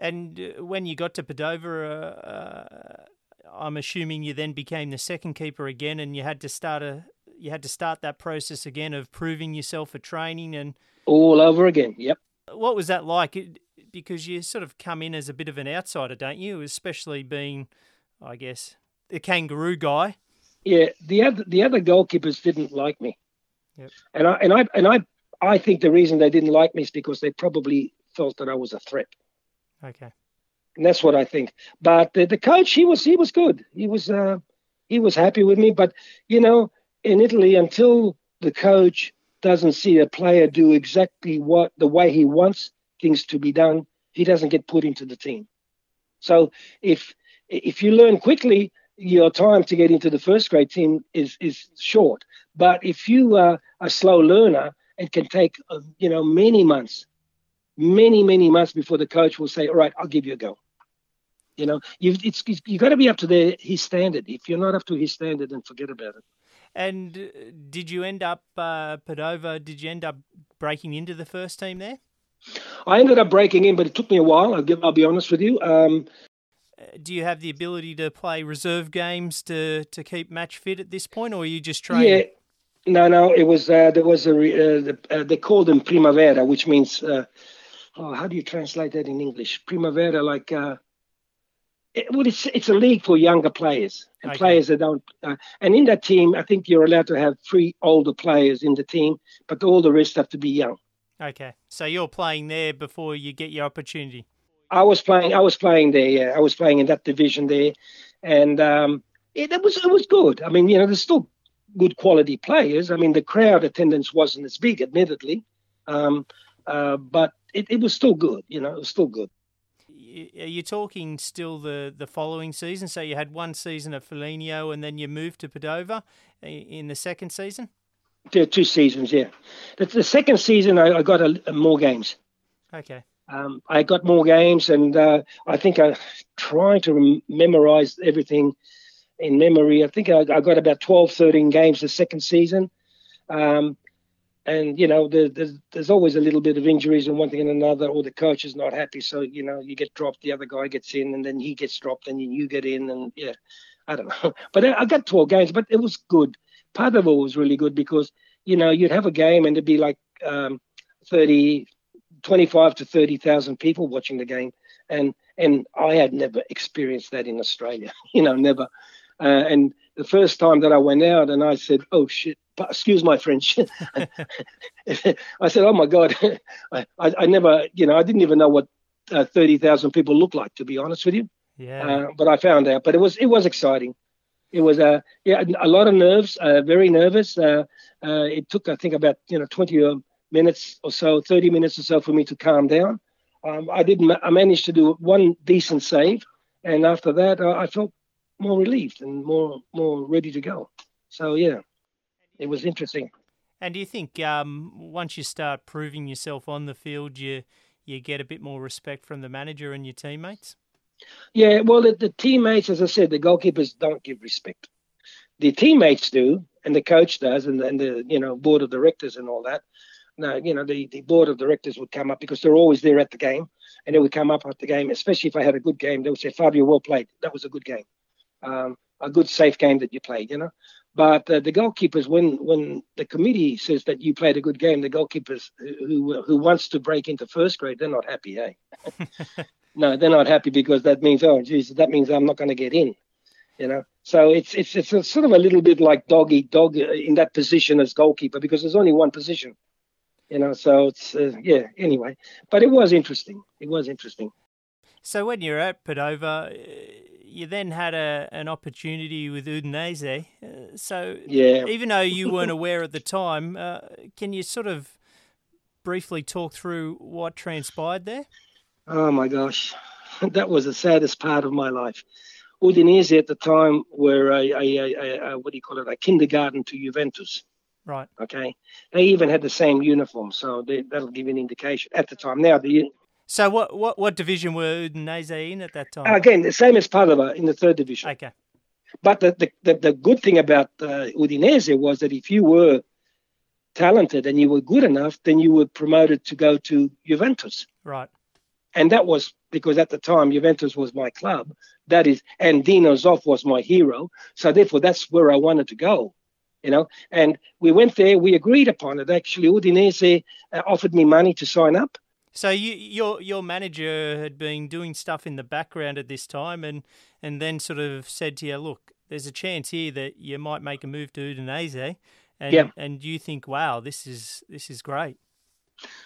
And uh, when you got to Padova, uh, uh, I'm assuming you then became the second keeper again, and you had to start a you had to start that process again of proving yourself for training and all over again. Yep. What was that like? Because you sort of come in as a bit of an outsider, don't you? Especially being, I guess, the kangaroo guy. Yeah, the other the other goalkeepers didn't like me. Yep. And I and I and I I think the reason they didn't like me is because they probably felt that I was a threat. Okay. And that's what I think. But the, the coach, he was he was good. He was uh, he was happy with me. But you know, in Italy, until the coach doesn't see a player do exactly what the way he wants things to be done, he doesn't get put into the team. So if if you learn quickly, your time to get into the first grade team is is short. But if you are a slow learner, it can take uh, you know many months many, many months before the coach will say, "All right, I'll give you a go." You know, you've it's, you've got to be up to the, his standard. If you're not up to his standard, then forget about it. And uh, did you end up uh, Padova? Did you end up breaking into the first team there? I ended up breaking in, but it took me a while. I'll, give, I'll be honest with you. Um, uh, do you have the ability to play reserve games to, to keep match fit at this point, or are you just training? Yeah, no, no. It was uh, there was a uh, uh, they called them primavera, which means uh, oh, how do you translate that in English? Primavera, like, uh, it, well, it's it's a league for younger players and okay. players that don't. Uh, and in that team, I think you're allowed to have three older players in the team, but all the rest have to be young. Okay, so you're playing there before you get your opportunity. I was playing. I was playing there. Yeah, I was playing in that division there, and um, it, it was it was good. I mean, you know, there's still good quality players. I mean, the crowd attendance wasn't as big, admittedly, um, uh, but it, it was still good. You know, it was still good. Are you talking still the, the following season? So you had one season at Foligno and then you moved to Padova in the second season? Yeah, two seasons, yeah. The, the second season, I, I got a, a more games. Okay. Um, I got more games, and uh, I think I trying to rem- memorize everything in memory. I think I, I, got about 12, 13 games the second season. Um, and you know there's there's always a little bit of injuries and one thing and another or the coach is not happy. So you know you get dropped the other guy gets in and then he gets dropped and then you get in and yeah i don't know. But i got 12 games but it was good. Part of it was really good because you know you'd have a game and it'd be like um, 30 25 to 30,000 people watching the game. And and i had never experienced that in australia you know never. Uh, and the first time that i went out and i said oh shit excuse my French. I said, "Oh my God, I, I, never, you know, I didn't even know what uh, thirty thousand people look like, to be honest with you. Yeah. Uh, but I found out. But it was it was exciting. It was a uh, yeah a lot of nerves, uh, very nervous. Uh, uh, it took I think about you know twenty or minutes or so, 30 minutes or so for me to calm down. Um, I didn't. I managed to do one decent save, and after that, I felt more relieved and more more ready to go. So yeah, it was interesting. And do you think um, once you start proving yourself on the field, you you get a bit more respect from the manager and your teammates? Yeah, well, the, the teammates, as I said, the goalkeepers don't give respect. The teammates do, and the coach does, and, and the you know board of directors and all that no, you know, the, the board of directors would come up because they're always there at the game, and they would come up at the game, especially if I had a good game. They would say, "Fabio, well played. That was a good game, um, a good safe game that you played." You know, but uh, the goalkeepers, when when the committee says that you played a good game, the goalkeepers who who wants to break into first grade, they're not happy, eh? no, they're not happy because that means, oh, Jesus, that means I'm not going to get in. You know, so it's it's it's a sort of a little bit like dog eat dog in that position as goalkeeper because there's only one position you know so it's uh, yeah anyway but it was interesting it was interesting so when you're at Padova, uh, you then had a an opportunity with Udinese. Uh, so yeah. even though you weren't aware at the time, uh, can you sort of briefly talk through what transpired there? Oh my gosh, that was the saddest part of my life. Udinese at the time were a, a, a, a what do you call it, a kindergarten to Juventus. Right. Okay. They even had the same uniform, so they, that'll give you an indication at the time. Now the so what what what division were Udinese in at that time? Again, the same as Padova in the third division. Okay. But the the, the, the good thing about uh, Udinese was that if you were talented and you were good enough, then you were promoted to go to Juventus. Right. And that was because at the time Juventus was my club. That is, and Dino Zoff was my hero. So therefore, that's where I wanted to go you know. And we went there, we agreed upon it. Actually, Udinese uh, offered me money to sign up. So you, your your manager had been doing stuff in the background at this time, and and then sort of said to you, "Look, there's a chance here that you might make a move to Udinese," and yeah. and you think, "Wow, this is this is great."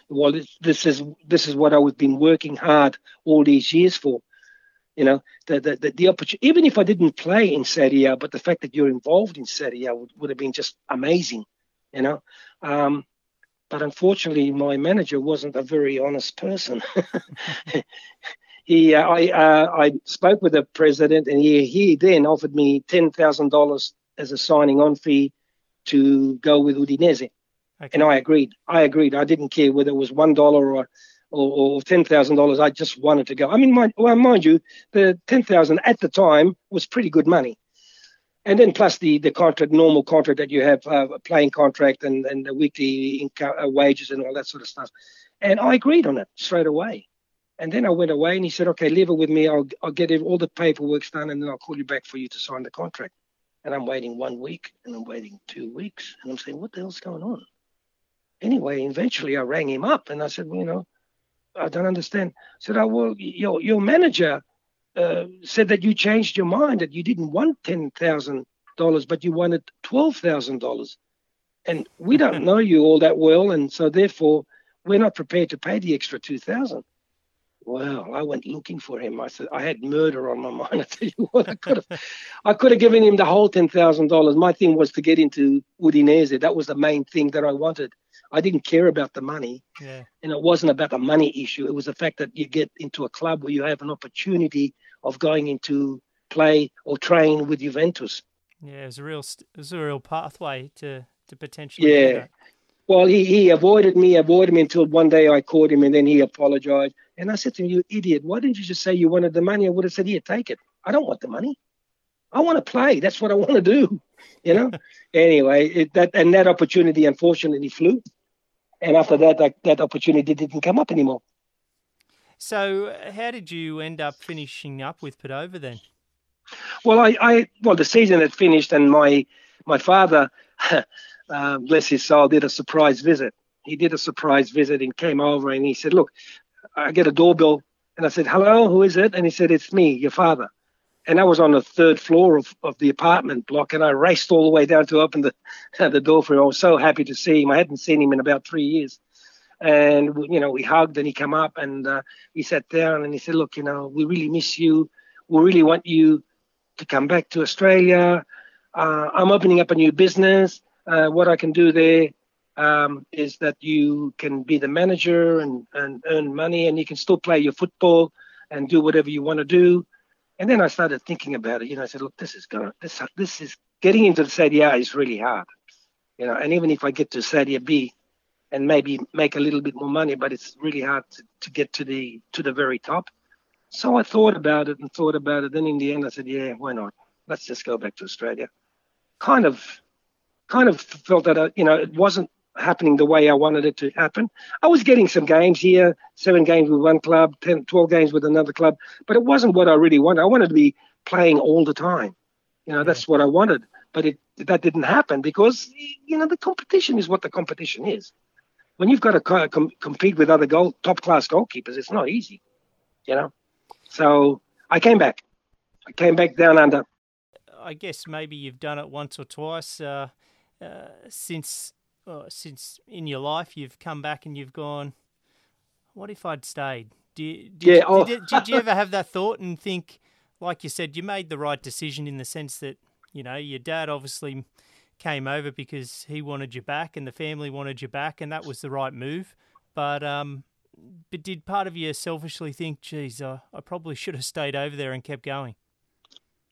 Well, this is this is what I've been working hard all these years for. You know, the the the, the opportunity. Even if I didn't play in Serie A, but the fact that you're involved in Serie A would, would have been just amazing. You know, um, but unfortunately, my manager wasn't a very honest person. he, uh, I, uh, I spoke with the president, and he, he then offered me ten thousand dollars as a signing-on fee to go with Udinese, okay. and I agreed. I agreed. I didn't care whether it was one dollar or or, or ten thousand dollars. I just wanted to go. I mean, mind, well, mind you, the ten thousand at the time was pretty good money, and then plus the the contract, normal contract that you have, uh, a playing contract and and the weekly income, uh, wages and all that sort of stuff. And I agreed on it straight away. And then I went away, and he said, "Okay, leave it with me. I'll I'll get all the paperwork done, and then I'll call you back for you to sign the contract." And I'm waiting one week, and I'm waiting two weeks, and I'm saying, "What the hell's going on?" Anyway, eventually I rang him up, and I said, well, "You know, I don't understand. I said, oh, well, your, your manager uh, said that you changed your mind, that you didn't want $10,000, but you wanted $12,000. And we don't know you all that well. And so therefore, we're not prepared to pay the extra 2000 well, I went looking for him. I said I had murder on my mind. I tell you what, I could have, I could have given him the whole ten thousand dollars. My thing was to get into Udinese. That was the main thing that I wanted. I didn't care about the money. Yeah. And it wasn't about the money issue. It was the fact that you get into a club where you have an opportunity of going into play or train with Juventus. Yeah, it was a real, it was a real pathway to to potentially. Yeah. Well, he, he avoided me, avoided me until one day I caught him and then he apologized. And I said to him, You idiot, why didn't you just say you wanted the money? I would have said, Here, take it. I don't want the money. I want to play. That's what I want to do. You know? anyway, it, that and that opportunity unfortunately flew and after that, that, that opportunity didn't come up anymore. So, how did you end up finishing up with Padova then? Well, I, I well, the season had finished, and my my father, uh, bless his soul, did a surprise visit. He did a surprise visit and came over, and he said, "Look, I get a doorbell," and I said, "Hello, who is it?" And he said, "It's me, your father." and I was on the third floor of, of the apartment block, and I raced all the way down to open the the door for him. I was so happy to see him. I hadn't seen him in about three years, and you know we hugged, and he came up and uh, he sat down and he said, "Look, you know, we really miss you. We really want you to come back to Australia. Uh, I'm opening up a new business. Uh, what I can do there." um, is that you can be the manager and, and earn money and you can still play your football and do whatever you want to do. And then I started thinking about it. You know, I said, look, this is going this this is getting into the Serie A is really hard. You know, and even if I get to Serie B and maybe make a little bit more money, but it's really hard to, to get to the to the very top. So I thought about it and thought about it. Then in the end, I said, yeah, why not? Let's just go back to Australia. Kind of, kind of felt that uh, you know it wasn't happening the way I wanted it to happen. I was getting some games here, seven games with one club, 10, 12 games with another club, but it wasn't what I really wanted. I wanted to be playing all the time. You know, that's what I wanted. But it that didn't happen because, you know, the competition is what the competition is. When you've got to com- compete with other goal, top class goalkeepers, it's not easy, you know. So I came back. I came back down under. I guess maybe you've done it once or twice uh, uh, since oh, since in your life you've come back and you've gone, what if I'd stayed? Did, did, yeah, oh. did, did you ever have that thought and think, like you said, you made the right decision in the sense that, you know, your dad obviously came over because he wanted you back and the family wanted you back and that was the right move. But um, but did part of you selfishly think, geez, uh, I probably should have stayed over there and kept going?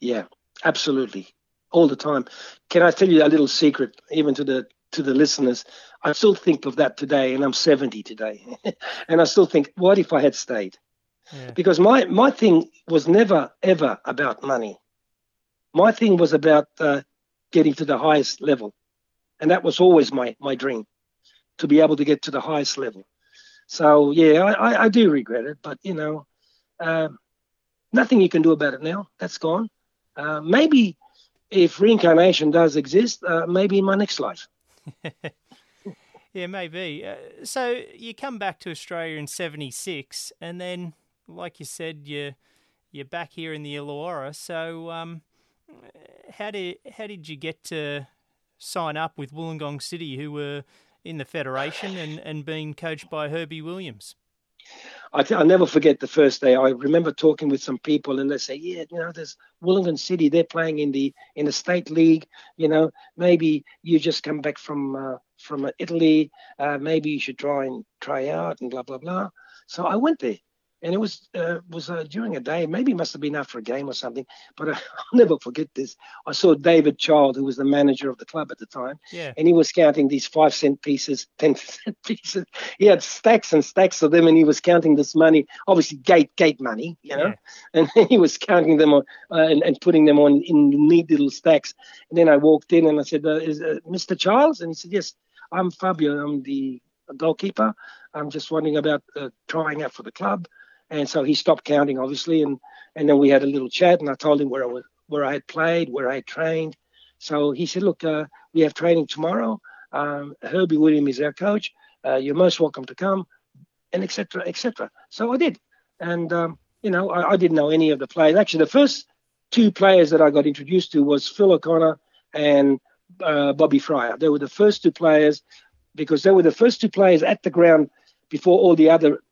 Yeah, absolutely. All the time. Can I tell you a little secret, even to the to the listeners, I still think of that today, and I'm 70 today, and I still think, what if I had stayed? Yeah. Because my my thing was never ever about money. My thing was about uh, getting to the highest level, and that was always my my dream, to be able to get to the highest level. So yeah, I, I, do regret it, but you know, uh, nothing you can do about it now. That's gone. Uh, maybe if reincarnation does exist, uh, maybe in my next life. yeah, maybe. Uh, so you come back to Australia in '76, and then, like you said, you you're back here in the Illawarra. So, um, how did how did you get to sign up with Wollongong City, who were in the federation and and being coached by Herbie Williams? I th- I'll never forget the first day. I remember talking with some people, and they say, "Yeah, you know, there's Wollongong City. They're playing in the in the state league. You know, maybe you just come back from uh, from Italy. Uh, maybe you should try and try out and blah blah blah." So I went there, and it was uh, was uh, during a day. Maybe it must have been after a game or something. But I, will never forget this. I saw David Child, who was the manager of the club at the time, yeah. and he was counting these five cent pieces, ten cent pieces. He had stacks and stacks of them, and he was counting this money, obviously gate gate money, you know, yeah. and he was counting them on uh, and, and putting them on in neat little stacks. And then I walked in and I said, uh, "Is uh, Mr. Charles?" And he said, "Yes, I'm Fabio. I'm the goalkeeper. I'm just wondering about uh, trying out for the club." And so he stopped counting, obviously, and and then we had a little chat, and I told him where I was, where I had played, where I had trained. So he said, "Look, uh, we have training tomorrow. Um, Herbie William is our coach. Uh, you're most welcome to come, and etc. etc." So I did, and um, you know, I, I, didn't know any of the players. Actually, the first two players that I got introduced to was Phil O'Connor and uh, Bobby Fryer. They were the first two players because they were the first two players at the ground before all the other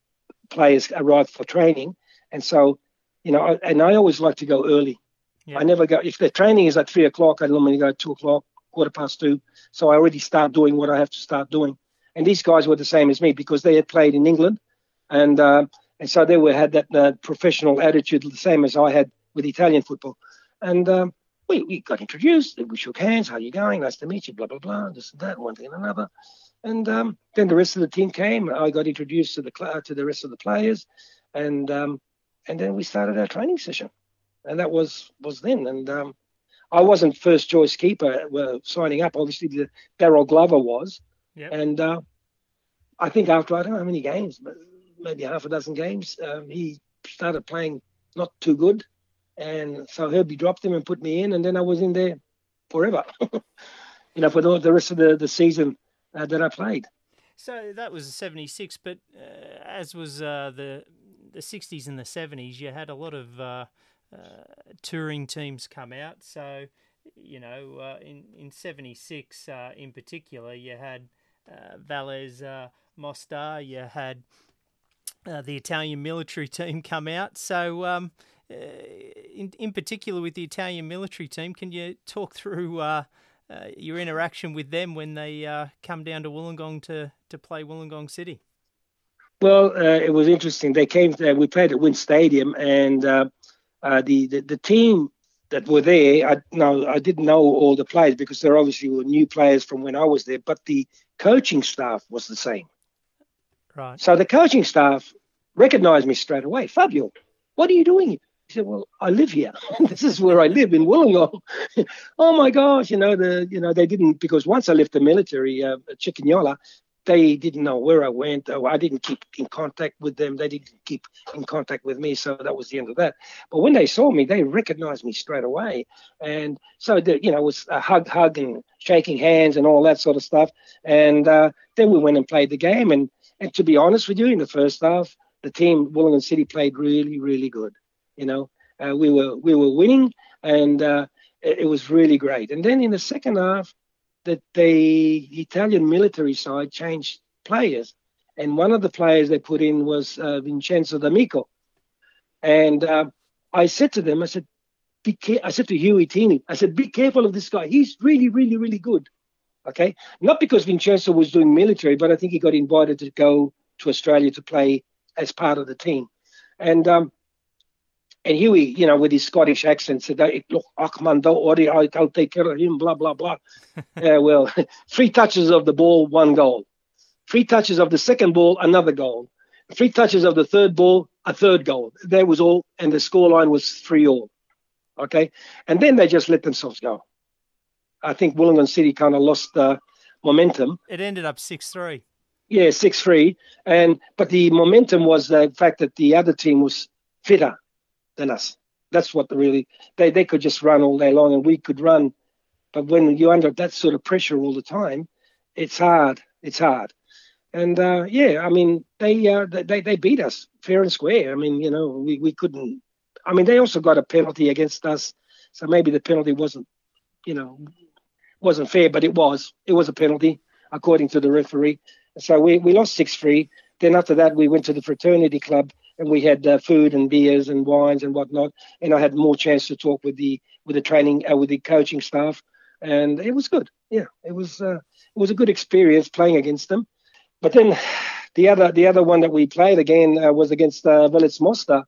players arrive for training. And so, you know, and I always like to go early. Yeah. I never go, if the training is at three o'clock, I normally go at two o'clock, quarter past two. So I already start doing what I have to start doing. And these guys were the same as me because they had played in England. And, uh, and so they were, had that uh, professional attitude, the same as I had with Italian football. And um, we, we got introduced, we shook hands, how are you going? Nice to meet you, blah, blah, blah, this and that, one thing and another. And um, then the rest of the team came. I got introduced to the to the rest of the players, and um, and then we started our training session, and that was was then. And um, I wasn't first choice keeper uh, signing up. Obviously, the Darrell Glover was, yep. and uh, I think after I don't know how many games, but maybe half a dozen games, um, he started playing not too good, and so Herbie dropped him and put me in, and then I was in there forever. you know, for the, the rest of the, the season uh, that I played. So that was '76, but uh, as was uh, the the '60s and the '70s, you had a lot of uh, uh, touring teams come out. So you know, uh, in in '76 in particular, you had Velez Mostar, you had the Italian military team come out. So. Um, in, in particular, with the Italian military team, can you talk through uh, your interaction with them when they uh, come down to Wollongong to, to play Wollongong City? Well, uh, it was interesting. They came. To, we played at WIN Stadium, and uh, uh, the, the, the team that were there. I no, I didn't know all the players because there obviously were new players from when I was there. But the coaching staff was the same. Right. So the coaching staff recognized me straight away. Fabio, what are you doing? He said, "Well, I live here. this is where I live in Wollongong." oh my gosh, you know the you know they didn't because once I left the military, uh, Cecchignola, they didn't know where I went. I didn't keep in contact with them. They didn't keep in contact with me. So that was the end of that. But when they saw me, they recognized me straight away. And so, the, you know, it was a hug, hug and shaking hands and all that sort of stuff. And uh, then we went and played the game. And, and to be honest with you, in the first half, the team, Wollongong City, played really, really good. You know, uh, we were we were winning, and uh, it, it was really great. And then in the second half, that the Italian military side changed players, and one of the players they put in was uh, Vincenzo D'Amico. And uh, I said to them, I said, be care-, I said to Huey Teeny, I said, be careful of this guy. He's really, really, really good. Okay, not because Vincenzo was doing military, but I think he got invited to go to Australia to play as part of the team. And um, and Huey, you know, with his Scottish accent, said, "Look, Achman, don't worry, I'll, I'll take care of him." Blah blah blah. yeah, well, three touches of the ball, one goal. Three touches of the second ball, another goal. Three touches of the third ball, a third goal. That was all, and the scoreline was three all. Okay, and then they just let themselves go. I think Wollongong City kind of lost uh, momentum. It ended up six three. Yeah, six three, and but the momentum was the fact that the other team was fitter than us. That's what really they they could just run all day long and we could run, but when you're under that sort of pressure all the time, it's hard. It's hard. And uh, yeah, I mean they uh, they they beat us fair and square. I mean you know we we couldn't. I mean they also got a penalty against us, so maybe the penalty wasn't you know wasn't fair, but it was it was a penalty according to the referee. So we we lost six three. Then after that we went to the fraternity club and we had uh, food and beers and wines and whatnot. And I had more chance to talk with the with the training uh, with the coaching staff, and it was good. Yeah, it was uh, it was a good experience playing against them. But then the other the other one that we played again uh, was against uh, Velez Mostar,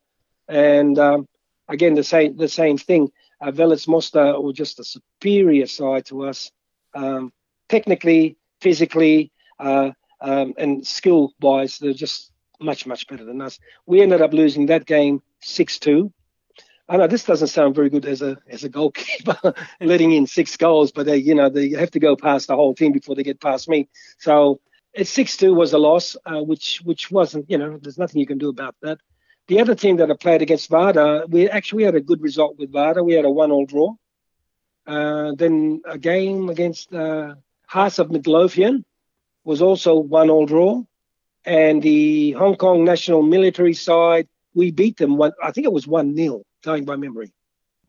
and um, again the same the same thing. Uh, Velez Mostar were just a superior side to us, um, technically, physically, uh, um, and skill wise. They're just much, much better than us. We ended up losing that game 6 2. I know this doesn't sound very good as a as a goalkeeper, letting in six goals, but they, you know they have to go past the whole team before they get past me. So it's six two was a loss, uh, which which wasn't you know there's nothing you can do about that. The other team that I played against Vardar, we actually had a good result with Vardar. We had a one-all draw. Uh, then a game against uh, Hearts of Midlothian was also one-all draw and the Hong Kong national military side, we beat them. One, I think it was one 0 going by memory.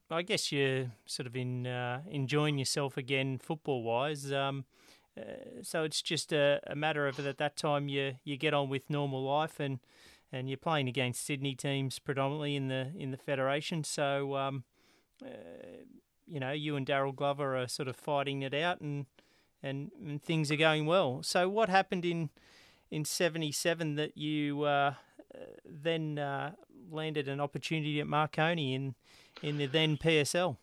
I guess you're sort of in uh, enjoying yourself again, football wise. Um, uh, so it's just a, a, matter of at that time you you get on with normal life and and you're playing against Sydney teams predominantly in the in the federation. So um, uh, you know you and Daryl Glover are sort of fighting it out and, and and things are going well. So what happened in in 77 that you uh, then uh, landed an opportunity at Marconi in in the then PSL.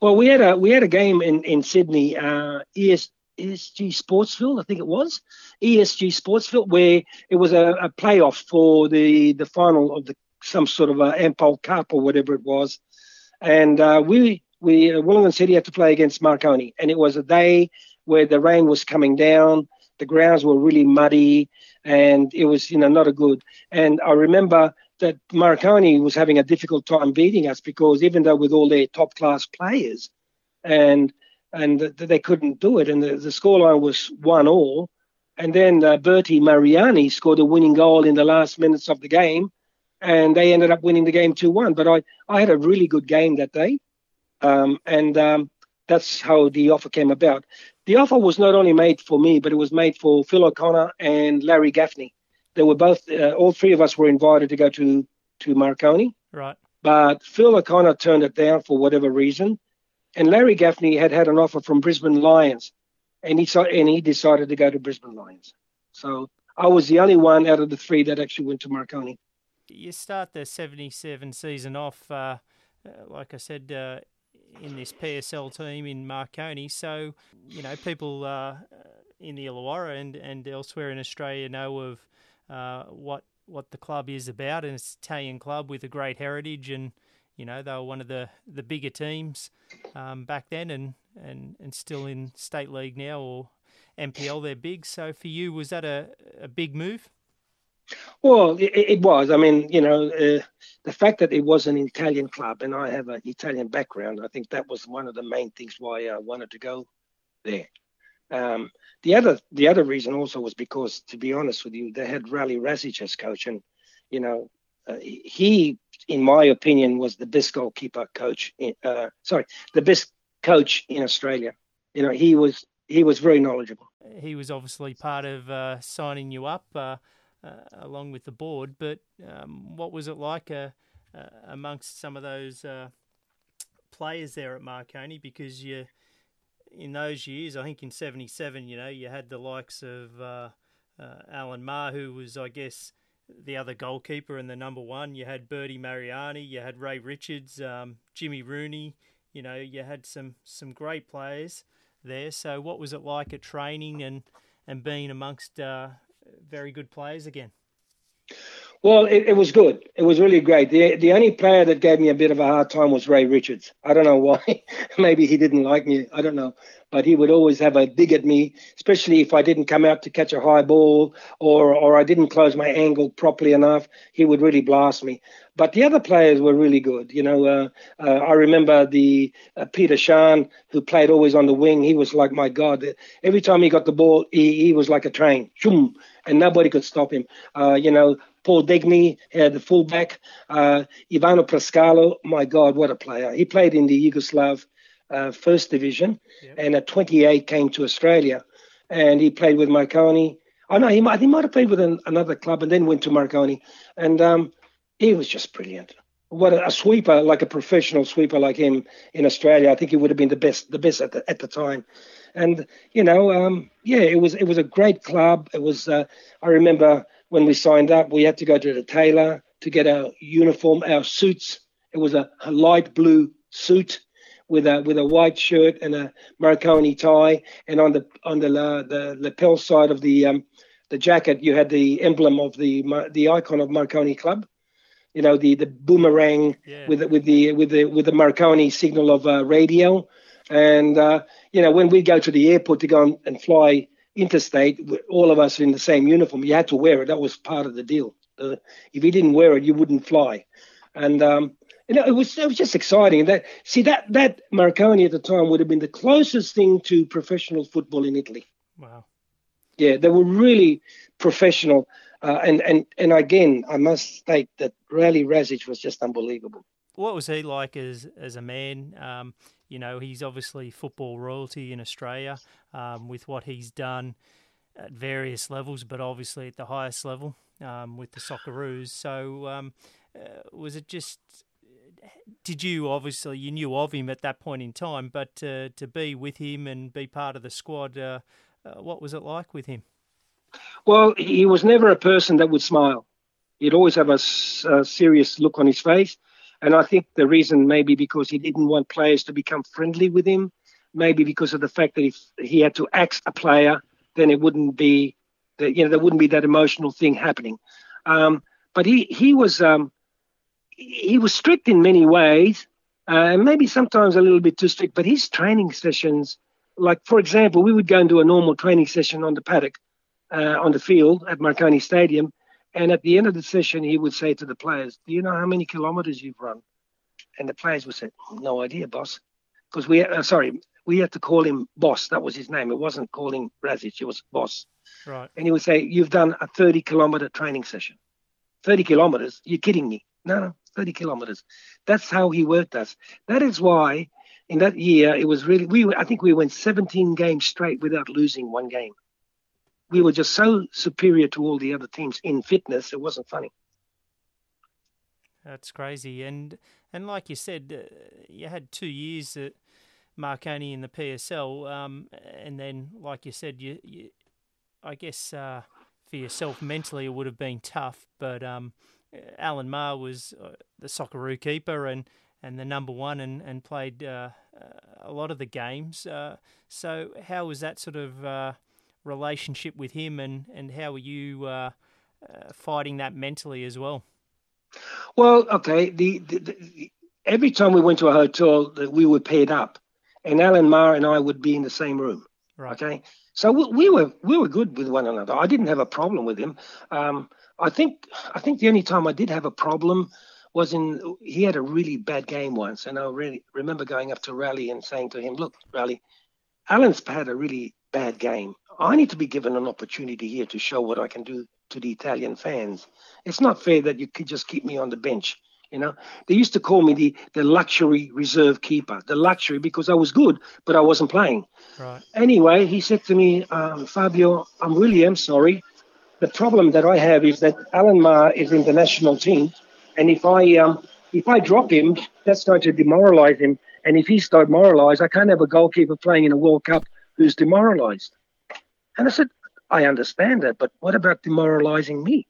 Well, we had a we had a game in in Sydney, uh, ES, ESG Sportsfield, I think it was. ESG Sportsfield, where it was a, a playoff for the the final of the some sort of a Ampol Cup or whatever it was, and uh, we we Wollongong City had to play against Marconi, and it was a day where the rain was coming down the grounds were really muddy and it was, you know, not a good. And I remember that Marconi was having a difficult time beating us because even though with all their top class players and and they couldn't do it and the, the scoreline was one all. And then uh, Berti Mariani scored a winning goal in the last minutes of the game and they ended up winning the game 2-1 but I, I had a really good game that day. Um, and um, that's how the offer came about the offer was not only made for me, but it was made for Phil O'Connor and Larry Gaffney. They were both, uh, all three of us were invited to go to to Marconi. Right. But Phil O'Connor turned it down for whatever reason, and Larry Gaffney had had an offer from Brisbane Lions, and he saw, and he decided to go to Brisbane Lions. So I was the only one out of the three that actually went to Marconi. You start the '77 season off, uh, like I said, uh, in this PSL team in Marconi. So you know people uh, in the Illawarra and, and elsewhere in Australia know of uh, what what the club is about, and it's an Italian club with a great heritage and you know, they were one of the, the bigger teams um, back then and, and, and still in state league now or NPL, they're big. So for you, was that a, a big move? Well, it, it was. I mean, you know, uh, the fact that it was an Italian club and I have an Italian background, I think that was one of the main things why I wanted to go there. Um, the other the other reason also was because, to be honest with you, they had Rale Rasic as coach, and you know, uh, he, in my opinion, was the best goalkeeper coach. In, uh, sorry, the best coach in Australia. You know, he was he was very knowledgeable. He was obviously part of uh, signing you up uh, along with the board. But um, what was it like uh, amongst some of those players there at Marconi? Because you, in those years, I think in '77, you know, you had the likes of Alan Marr, who was, I guess the other goalkeeper and the number one. You had Berti Mariani, you had Ray Richards, um, Jimmy Rooney. You know, you had some some great players there. So, what was it like at training and and being amongst uh, very good players again? Well, it, it, was good. It was really great. The the only player that gave me a bit of a hard time was Ray Richards. I don't know why. Maybe he didn't like me. I don't know. But he would always have a dig at me, especially if I didn't come out to catch a high ball or or I didn't close my angle properly enough. He would really blast me. But the other players were really good. You know, uh, uh, I remember the uh, Peter Sharne, who played always on the wing. He was like my god. Every time he got the ball, he, he was like a train, and nobody could stop him. Uh, you know, Paul Degney, had the fullback. Uh, Ivano Prascalo, my God, what a player. He played in the Yugoslav uh, First Division yep. and at 28 came to Australia. And he played with Marconi. Oh, no, he might, he might have played with an, another club and then went to Marconi. And um, he was just brilliant. What a, a, sweeper, like a professional sweeper like him in Australia. I think he would have been the best, the best at the, at the time. And, you know, um, yeah, it was, it was a great club. It was, uh, I remember when we signed up, we had to go to the tailor to get our uniform, our suits. It was a, light blue suit with a with a white shirt and a Marconi tie, and on the on the uh, the lapel side of the um, the jacket, you had the emblem of the the icon of Marconi Club. You know the the boomerang yeah. with with the with the with the Marconi signal of uh, radio, and uh, you know when we go to the airport to go and fly interstate, all of us in the same uniform. You had to wear it. That was part of the deal. Uh, if you didn't wear it, you wouldn't fly. And um, you know, it was it was just exciting. That see that that Marconi at the time would have been the closest thing to professional football in Italy. Wow. Yeah, they were really professional. Uh, and and and again, I must state that Rale Rasic was just unbelievable. What was he like as as a man? Um, you know, he's obviously football royalty in Australia um, with what he's done at various levels, but obviously at the highest level um, with the Socceroos. So, um, uh, was it just? Did you obviously you knew of him at that point in time, but uh, to be with him and be part of the squad, uh, uh what was it like with him? Well, he was never a person that would smile. He'd always have a, a serious look on his face. And I think the reason maybe because he didn't want players to become friendly with him, maybe because of the fact that if he had to axe a player, then it wouldn't be that you know there wouldn't be that emotional thing happening. Um, but he he was um, he was strict in many ways, uh, and maybe sometimes a little bit too strict. But his training sessions, like for example, we would go and do a normal training session on the paddock, uh, on the field at Marconi Stadium, and at the end of the session, he would say to the players, Do you know how many kilometers you've run? And the players would say, No idea, boss. Because we, uh, sorry, we had to call him boss. That was his name. It wasn't calling Rasic, it was boss. Right. And he would say, You've done a 30 kilometer training session. 30 kilometers? You're kidding me. No, no, 30 kilometers. That's how he worked us. That is why in that year, it was really, we, I think we went 17 games straight without losing one game we were just so superior to all the other teams in fitness. It wasn't funny. That's crazy, and and like you said, uh, you had two years at Marconi in the PSL, um, and then, like you said, you, you I guess uh, for yourself mentally it would have been tough, but um, Alan Marr was uh, the Socceroo keeper and, and the number one and and played uh, a lot of the games. Uh, so how was that sort of uh, relationship with him, and and how were you uh, fighting that mentally as well? Well, okay. The, the, the, every time we went to a hotel, we were paired up, and Alan Marr and I would be in the same room. Right. Okay. So we, we, were we were good with one another. I didn't have a problem with him. Um, I think I think the only time I did have a problem was in he had a really bad game once, and I really remember going up to Rale and saying to him, "Look, Rale, Alan's had a really bad game. I need to be given an opportunity here to show what I can do to the Italian fans. It's not fair that you could just keep me on the bench. You know, they used to call me the the luxury reserve keeper, the luxury because I was good, but I wasn't playing. Right. Anyway, he said to me, um, Fabio, I'm really am sorry. The problem that I have is that Alan Marr is in the national team, and if I um, if I drop him, that's going to demoralise him. And if he's demoralised, I can't have a goalkeeper playing in a World Cup who's demoralised. And I said, I understand that, but what about demoralising me?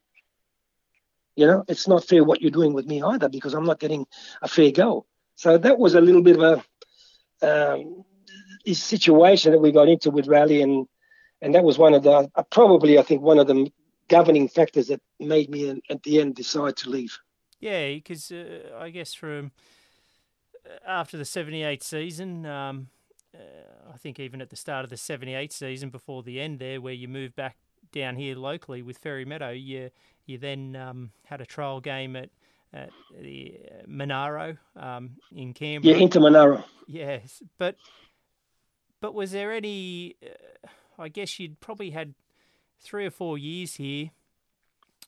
You know, it's not fair what you're doing with me either because I'm not getting a fair go. So that was a little bit of a um, situation that we got into with Rale, and and that was one of the uh, probably I think one of the governing factors that made me at the end decide to leave. Yeah, because uh, I guess from uh, after the '78 season, um, uh, I think even at the start of the '78 season, before the end there, where you moved back down here locally with Fairy Meadow, you you then um, had a trial game at at the uh, Monaro um, in Canberra. Yeah, into Monaro. Yes, but but was there any? Uh, I guess you'd probably had three or four years here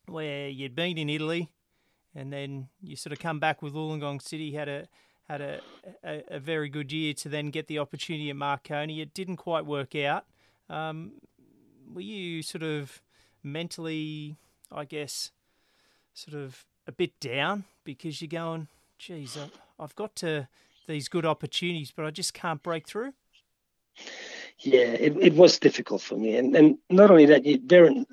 where you'd been in Italy, and then you sort of come back with Wollongong City had a had a, a, a very good year to then get the opportunity at Marconi. It didn't quite work out. Um, were you sort of mentally, I guess, sort of a bit down because you're going, geez, I've got to these good opportunities, but I just can't break through? Yeah, it, it was difficult for me. And, and not only that, you, Darren,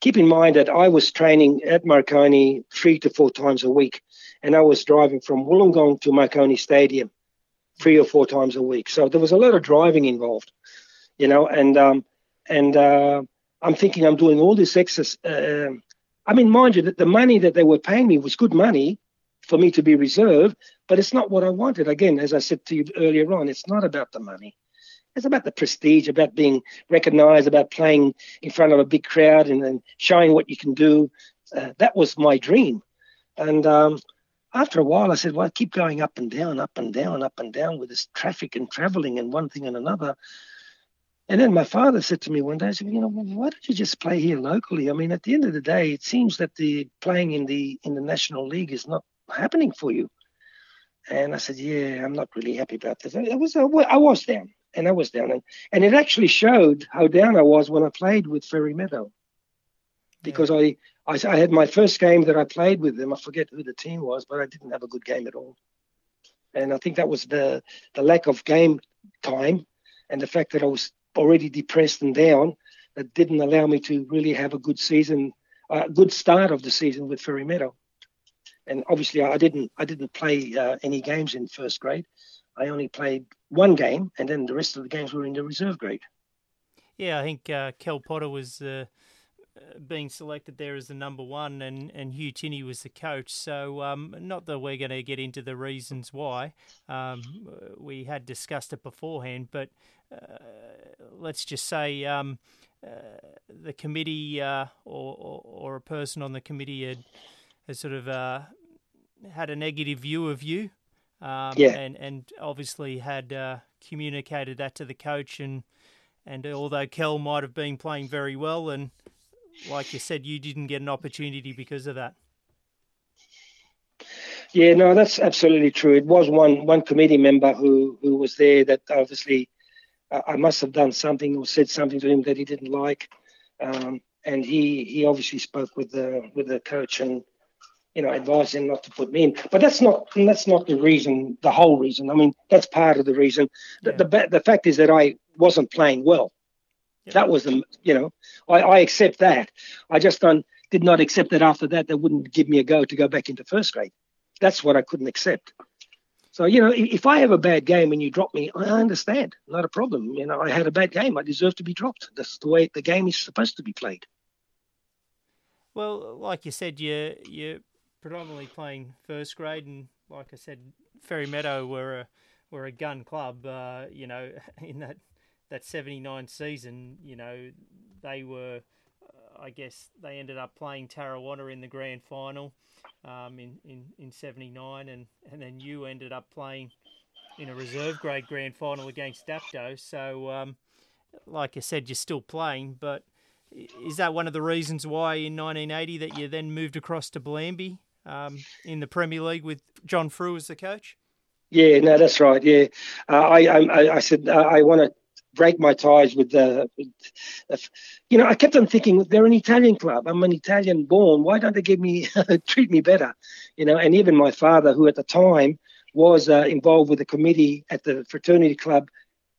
keep in mind that I was training at Marconi three to four times a week, and I was driving from Wollongong to Marconi Stadium three or four times a week. So there was a lot of driving involved, you know, and um, and uh, I'm thinking I'm doing all this excess. Uh, I mean, mind you, that the money that they were paying me was good money for me to be reserved, but it's not what I wanted. Again, as I said to you earlier on, it's not about the money. It's about the prestige, about being recognized, about playing in front of a big crowd and, then showing what you can do. Uh, that was my dream. And um, after a while, I said, well, I keep going up and down, up and down, up and down with this traffic and traveling and one thing and another. And then my father said to me one day, said, you know, why don't you just play here locally? I mean, at the end of the day, it seems that the playing in the in the National League is not happening for you. And I said, yeah, I'm not really happy about this. I was I was down, and I was down, and, and it actually showed how down I was when I played with Fairy Meadow, because yeah. I, I I had my first game that I played with them. I forget who the team was, but I didn't have a good game at all. And I think that was the the lack of game time and the fact that I was already depressed and down that didn't allow me to really have a good season, a good start of the season with Fairy Meadow. And obviously, I didn't I didn't play uh, any games in first grade. I only played one game, and then the rest of the games were in the reserve grade. Yeah, I think uh, Kel Potter was uh, being selected there as the number one, and, and Hugh Tinney was the coach. So, um, not that we're going to get into the reasons why. Um, we had discussed it beforehand, but uh, let's just say um, uh, the committee uh, or, or, or, a person on the committee had, had sort of uh, had a negative view of you. Um, yeah. and, and obviously had uh, communicated that to the coach and and although Kel might have been playing very well and like you said, you didn't get an opportunity because of that. Yeah, no, that's absolutely true. It was one one committee member who who was there that obviously uh, I must have done something or said something to him that he didn't like, um, and he he obviously spoke with the with the coach and you know, advised him not to put me in. But that's not that's not the reason, the whole reason. I mean, that's part of the reason. Yeah. The, the, the fact is that I wasn't playing well. Yeah. That was the you know, I, I accept that. I just don't did not accept that after that they wouldn't give me a go to go back into first grade. That's what I couldn't accept. So, you know, if I have a bad game and you drop me, I understand. Not a problem. You know, I had a bad game. I deserve to be dropped. That's the way the game is supposed to be played. Well, like you said, you're, you're predominantly playing first grade, and like I said, Fairy Meadow were a were a gun club. Uh, you know, in that that '79 season, you know, they were. Uh, I guess they ended up playing Tarrawanna in the grand final um, in, in, in 79, and, and then you ended up playing in a reserve grade grand final against Dapto. So, um, like I said, you're still playing, but is that one of the reasons why in 1980 that you then moved across to Bellambi um, in the Premier League with John Frew as the coach? Yeah, no, that's right. Yeah, uh, I, I, I said uh, I want to break my ties with the, you know, I kept on thinking they're an Italian club. I'm an Italian born. Why don't they give me treat me better? You know, and even my father, who at the time was uh, involved with the committee at the fraternity club,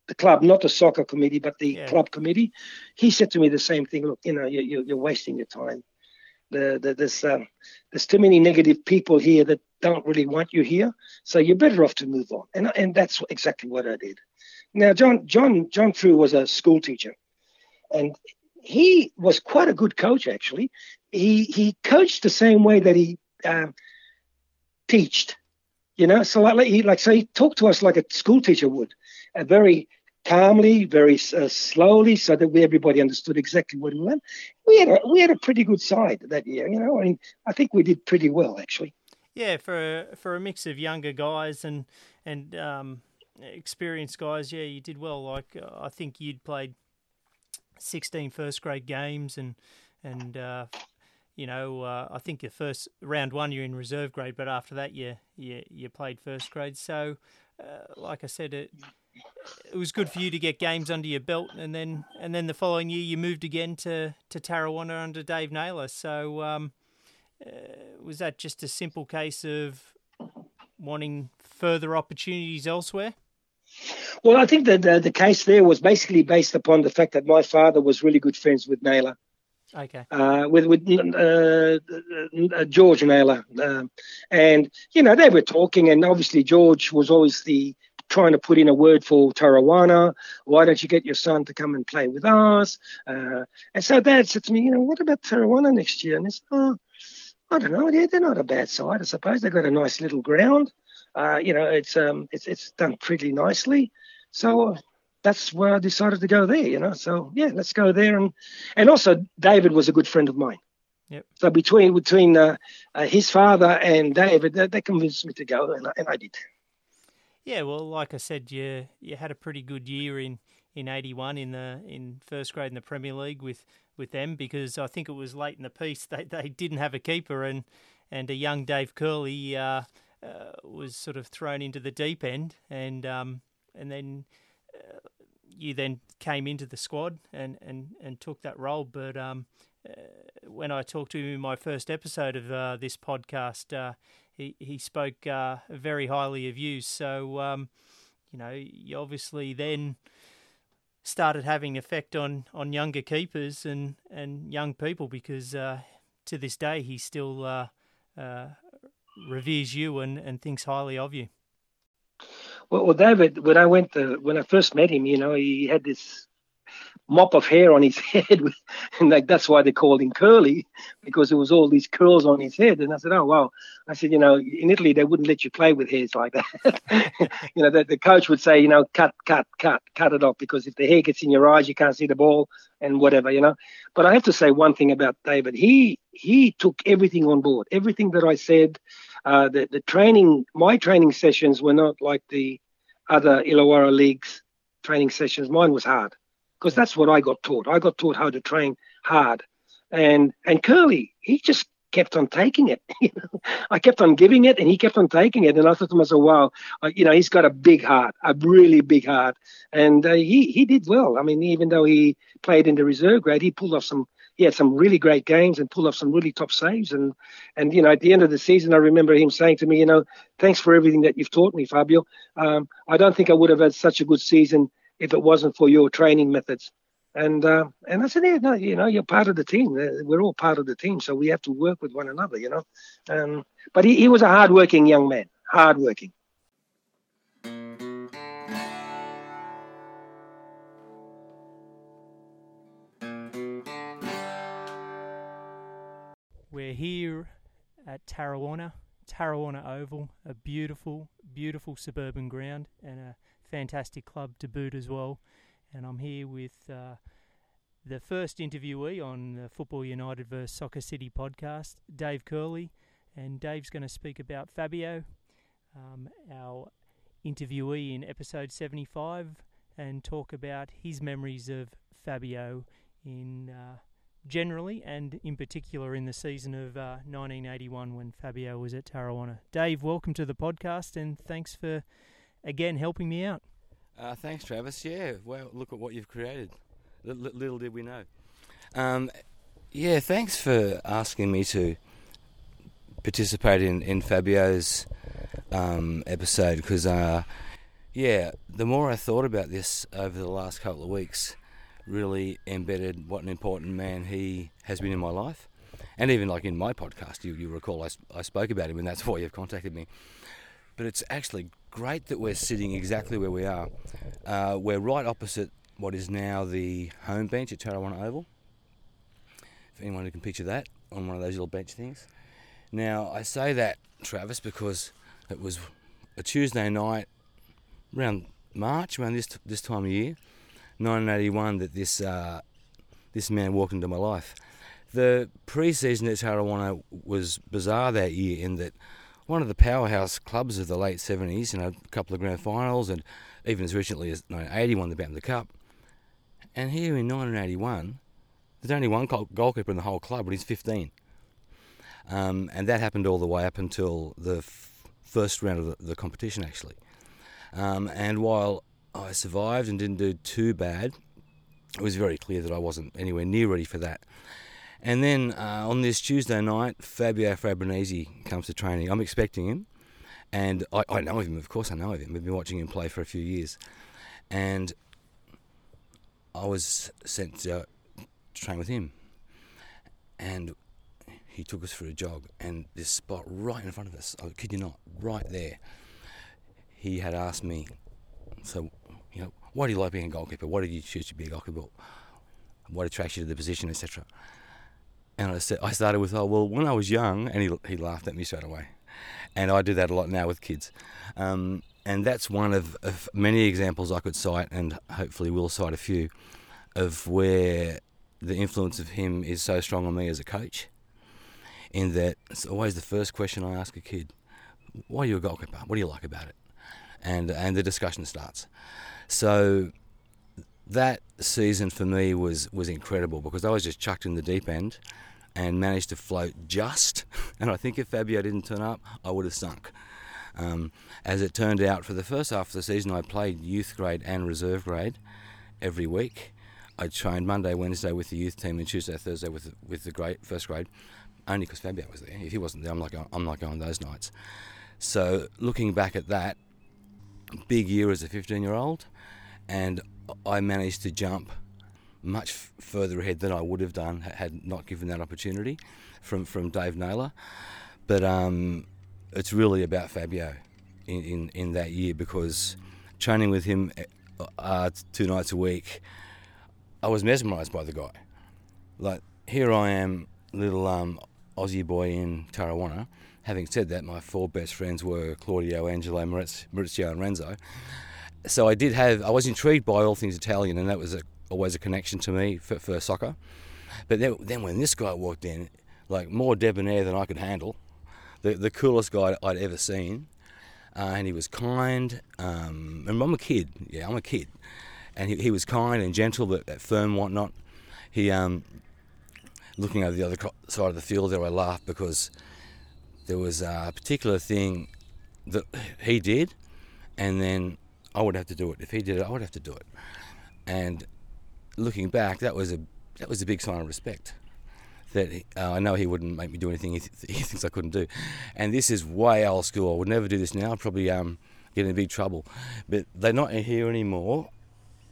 the club, not the soccer committee, but the yeah. club committee, he said to me the same thing. Look, you know, you, you're wasting your time. The, the, there's um, there's too many negative people here that don't really want you here, so you're better off to move on. And and that's exactly what I did. Now, John John John Frew was a school teacher, and he was quite a good coach. Actually, he he coached the same way that he um, teached. You know, so like he like so he talked to us like a school teacher would, uh, very calmly, very uh, slowly, so that we everybody understood exactly what we meant. We had a we had a pretty good side that year. You know, I mean, I think we did pretty well actually. Yeah, for for a mix of younger guys and and um, experienced guys, yeah, you did well. Like uh, I think you'd played 16 first grade games, and and uh, you know uh, I think your first round one you're in reserve grade, but after that you you, you played first grade. So, uh, like I said, it it was good for you to get games under your belt, and then and then the following year you moved again to to Tarrawanna under Dave Naylor. So. Um, uh, was that just a simple case of wanting further opportunities elsewhere? Well, I think that the, the case there was basically based upon the fact that my father was really good friends with Naylor. Okay. Uh, with with uh, uh, George Naylor, um, and you know they were talking, and obviously George was always the trying to put in a word for Tarrawanna. Why don't you get your son to come and play with us? Uh, and so Dad said to me, you know, what about Tarrawanna next year? And I said, oh, I don't know. Yeah, they're not a bad side, I suppose. They've got a nice little ground. Uh, you know, it's um, it's it's done pretty nicely. So that's where I decided to go there. You know, so yeah, let's go there. And and also David was a good friend of mine. Yep. So between between uh, uh, his father and David, they, they convinced me to go, and I, and I did. Yeah, well, like I said, you you had a pretty good year in in '81 in the in first grade in the Premier League with with them because I think it was late in the piece they they didn't have a keeper and and a young Dave Curley uh, uh, was sort of thrown into the deep end, and um, and then uh, you then came into the squad and, and, and took that role. But um, uh, when I talked to him in my first episode of uh, this podcast, uh, he he spoke very highly of you. So um, you know, you obviously then started having effect on, on younger keepers and, and young people because to this day he still uh, uh, reveres you and, and thinks highly of you. Well, well, David, when I went to, when I first met him, you know, he had this mop of hair on his head, with, and like that's why they called him Curly because there was all these curls on his head. And I said, oh wow. I said, you know, in Italy they wouldn't let you play with hairs like that. you know, the, the coach would say, you know, cut, cut, cut, cut it off because if the hair gets in your eyes, you can't see the ball and whatever, you know. But I have to say one thing about David. He he took everything on board. Everything that I said. Uh, the the training, my training sessions were not like the other Illawarra leagues training sessions. Mine was hard because that's what I got taught. I got taught how to train hard, and and Curly, he just kept on taking it. I kept on giving it, and he kept on taking it. And I thought to myself, "Wow, you know, he's got a big heart, a really big heart." And uh, he he did well. I mean, even though he played in the reserve grade, he pulled off some he had some really great games and pulled off some really top saves. And and you know, at the end of the season, I remember him saying to me, you know, thanks for everything that you've taught me, Fabio. Um, I don't think I would have had such a good season if it wasn't for your training methods. And uh, and I said, yeah, no, you know, you're part of the team. We're all part of the team, so we have to work with one another, you know. Um, but he, he was a hardworking young man, hardworking. We're here at Tarrawanna, Tarrawanna Oval, a beautiful, beautiful suburban ground and a fantastic club to boot as well. And I'm here with uh, the first interviewee on the Football United vs Soccer City podcast, Dave Curley. And Dave's going to speak about Fabio, um, our interviewee in episode 75, and talk about his memories of Fabio in. Uh, generally and in particular in the season of uh, 1981 when Fabio was at Tarrawanna. Dave, welcome to the podcast and thanks for again helping me out. Uh, thanks, Travis. Yeah, well, look at what you've created. L- little did we know. Um, yeah, thanks for asking me to participate in, in Fabio's um, episode because, uh, yeah, the more I thought about this over the last couple of weeks, really embedded what an important man he has been in my life. And even like in my podcast, you, you recall I, I spoke about him, and that's why you've contacted me. But it's actually great that we're sitting exactly where we are. Uh, we're right opposite what is now the home bench at Tarrawanna Oval. If anyone who can picture that on one of those little bench things. Now, I say that, Travis, because it was a Tuesday night around March, around this, this time of year 1981 that this uh, this man walked into my life. The pre-season at Tarrawanna was bizarre that year in that one of the powerhouse clubs of the late 70s, you know, a couple of grand finals, and even as recently as 1980 won the Cup. And here in 1981, there's only one goalkeeper in the whole club, but he's 15. Um, and that happened all the way up until the f- first round of the, the competition, actually. Um, and while I survived and didn't do too bad. It was very clear that I wasn't anywhere near ready for that. And then uh, on this Tuesday night, Fabio Fabrianesi comes to training. I'm expecting him, and I, I know of him. Of course, I know of him. We've been watching him play for a few years, and I was sent to train with him, and he took us for a jog. And this spot right in front of us, I kid you not, right there, he had asked me, so you know, why do you like being a goalkeeper? Why did you choose to be a goalkeeper? What attracts you to the position, etc. And I said, I started with, oh well, when I was young, and he he laughed at me straight away, and I do that a lot now with kids, um, and that's one of, of many examples I could cite, and hopefully will cite a few, of where the influence of him is so strong on me as a coach. In that it's always the first question I ask a kid: Why are you a goalkeeper? What do you like about it? And and the discussion starts. So that season for me was was incredible because I was just chucked in the deep end and managed to float just. And I think if Fabio didn't turn up, I would have sunk. Um, as it turned out, for the first half of the season, I played youth grade and reserve grade every week. I trained Monday, Wednesday with the youth team, and Tuesday, Thursday with with the first grade. Only because Fabio was there. If he wasn't there, I'm going, I'm not going those nights. So looking back at that, big year as a 15 year old, and I managed to jump much f- further ahead than I would have done had not given that opportunity from, from Dave Naylor. But um, it's really about Fabio in, in, in, that year because training with him uh, uh two nights a week, I was mesmerised by the guy. Like, here I am, little um, Aussie boy in Tarrawanna. Having said that, my four best friends were Claudio, Angelo, Maurizio, and Renzo so I did have, I was intrigued by all things Italian, and that was a, always a connection to me for, for soccer. But then, then, when this guy walked in, like more debonair than I could handle, the, the coolest guy I'd ever seen, uh, and he was kind. Um, and I'm a kid, yeah, I'm a kid, and he, he was kind and gentle, but firm, whatnot. He, um, looking over the other side of the field there, I laughed because there was a particular thing that he did, and then I would have to do it. If he did it, I would have to do it. And looking back, that was a that was a big sign of respect that he, uh, I know he wouldn't make me do anything he, th- he, thinks I couldn't do. And this is way old school. I would never do this now. I'd probably um, get in big trouble. But they're not here anymore.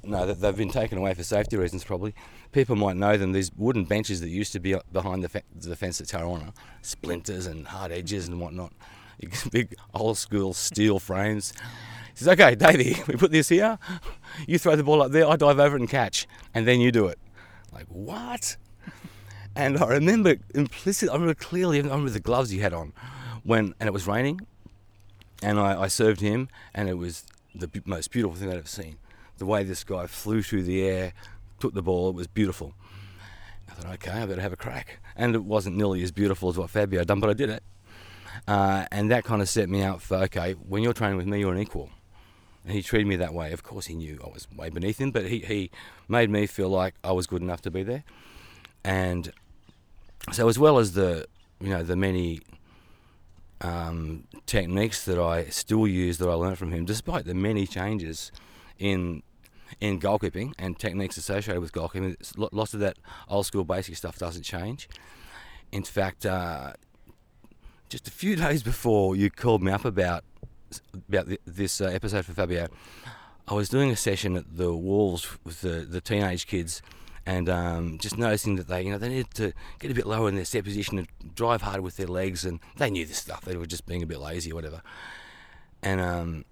No, they've been taken away for safety reasons, probably. People might know them. These wooden benches that used to be behind the, fe- the fence at Tarrawanna, splinters and hard edges and whatnot. Big old school steel frames. Says, "Okay, Davey, we put this here. You throw the ball up there. I dive over it and catch, and then you do it." Like what? And I remember implicitly, I remember clearly, I remember the gloves he had on when, and it was raining, and I, I served him, and it was the most beautiful thing I'd ever seen the way this guy flew through the air, took the ball, it was beautiful. I thought, okay, I better have a crack. And it wasn't nearly as beautiful as what Fabio had done, but I did it. Uh, and that kind of set me out for, okay, when you're training with me, you're an equal. And he treated me that way. Of course, he knew I was way beneath him, but he, he made me feel like I was good enough to be there. And so, as well as the, you know, the many um, techniques that I still use that I learned from him, despite the many changes in in goalkeeping and techniques associated with goalkeeping. Lots of that old school basic stuff doesn't change. In fact, uh, just a few days before you called me up about about this uh, episode for Fabio, I was doing a session at the Wolves with the, the teenage kids, and um, just noticing that they you know they needed to get a bit lower in their set position and drive harder with their legs, and they knew this stuff. They were just being a bit lazy or whatever. And um,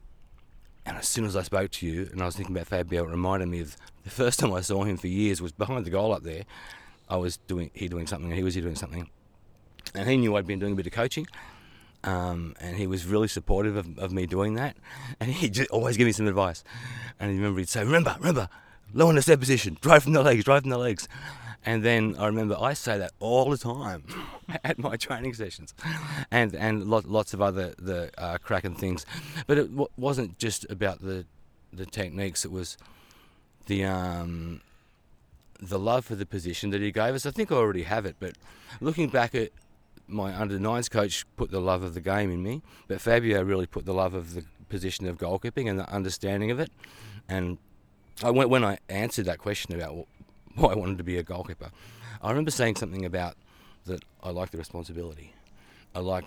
and as soon as I spoke to you and I was thinking about Fabio, it reminded me of the first time I saw him for years was behind the goal up there. I was doing he doing something and he was doing something, and he knew I'd been doing a bit of coaching. Um, and he was really supportive of, of me doing that, and he just always give me some advice. And I remember he'd say, "Remember, remember, low in the set position, drive from the legs, drive from the legs." And then I remember I say that all the time at my training sessions, and and lots of other the uh, cracking things. But it w- wasn't just about the the techniques. It was the um, the love for the position that he gave us. I think I already have it, but looking back at my under nines coach put the love of the game in me, but Fabio really put the love of the position of goalkeeping and the understanding of it. And I, went, when I answered that question about why I wanted to be a goalkeeper. I remember saying something about that I like the responsibility. I like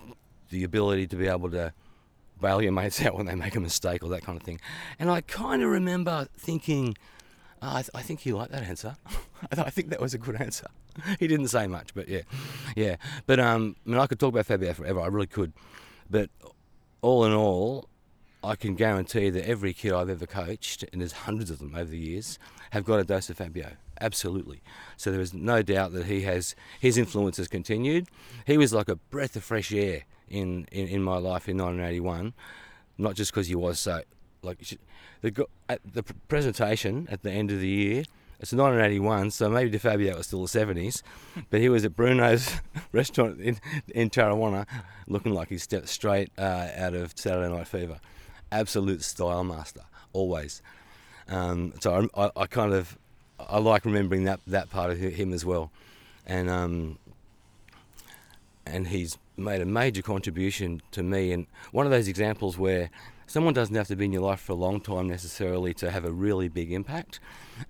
the ability to be able to bail your mates out when they make a mistake or that kind of thing. And I kind of remember thinking, I, th- I, think he liked that answer. I think that was a good answer. he didn't say much, but yeah, yeah. But um, I mean, I could talk about Fabio forever. I really could. But all in all, I can guarantee that every kid I've ever coached, and there's hundreds of them over the years, have got a dose of Fabio absolutely. So there is no doubt that he has his influence has continued. He was like a breath of fresh air in, in, in my life in 1981, not just because he was so like the at the presentation at the end of the year. It's 1981, so maybe DeFabio was still the 70s, but he was at Bruno's restaurant in, in Tarrawanna, looking like he stepped straight uh, out of Saturday Night Fever. Absolute style master, always. Um, so I, I, I, kind of I like remembering that that part of him as well, and um, and he's made a major contribution to me. And one of those examples where someone doesn't have to be in your life for a long time necessarily to have a really big impact.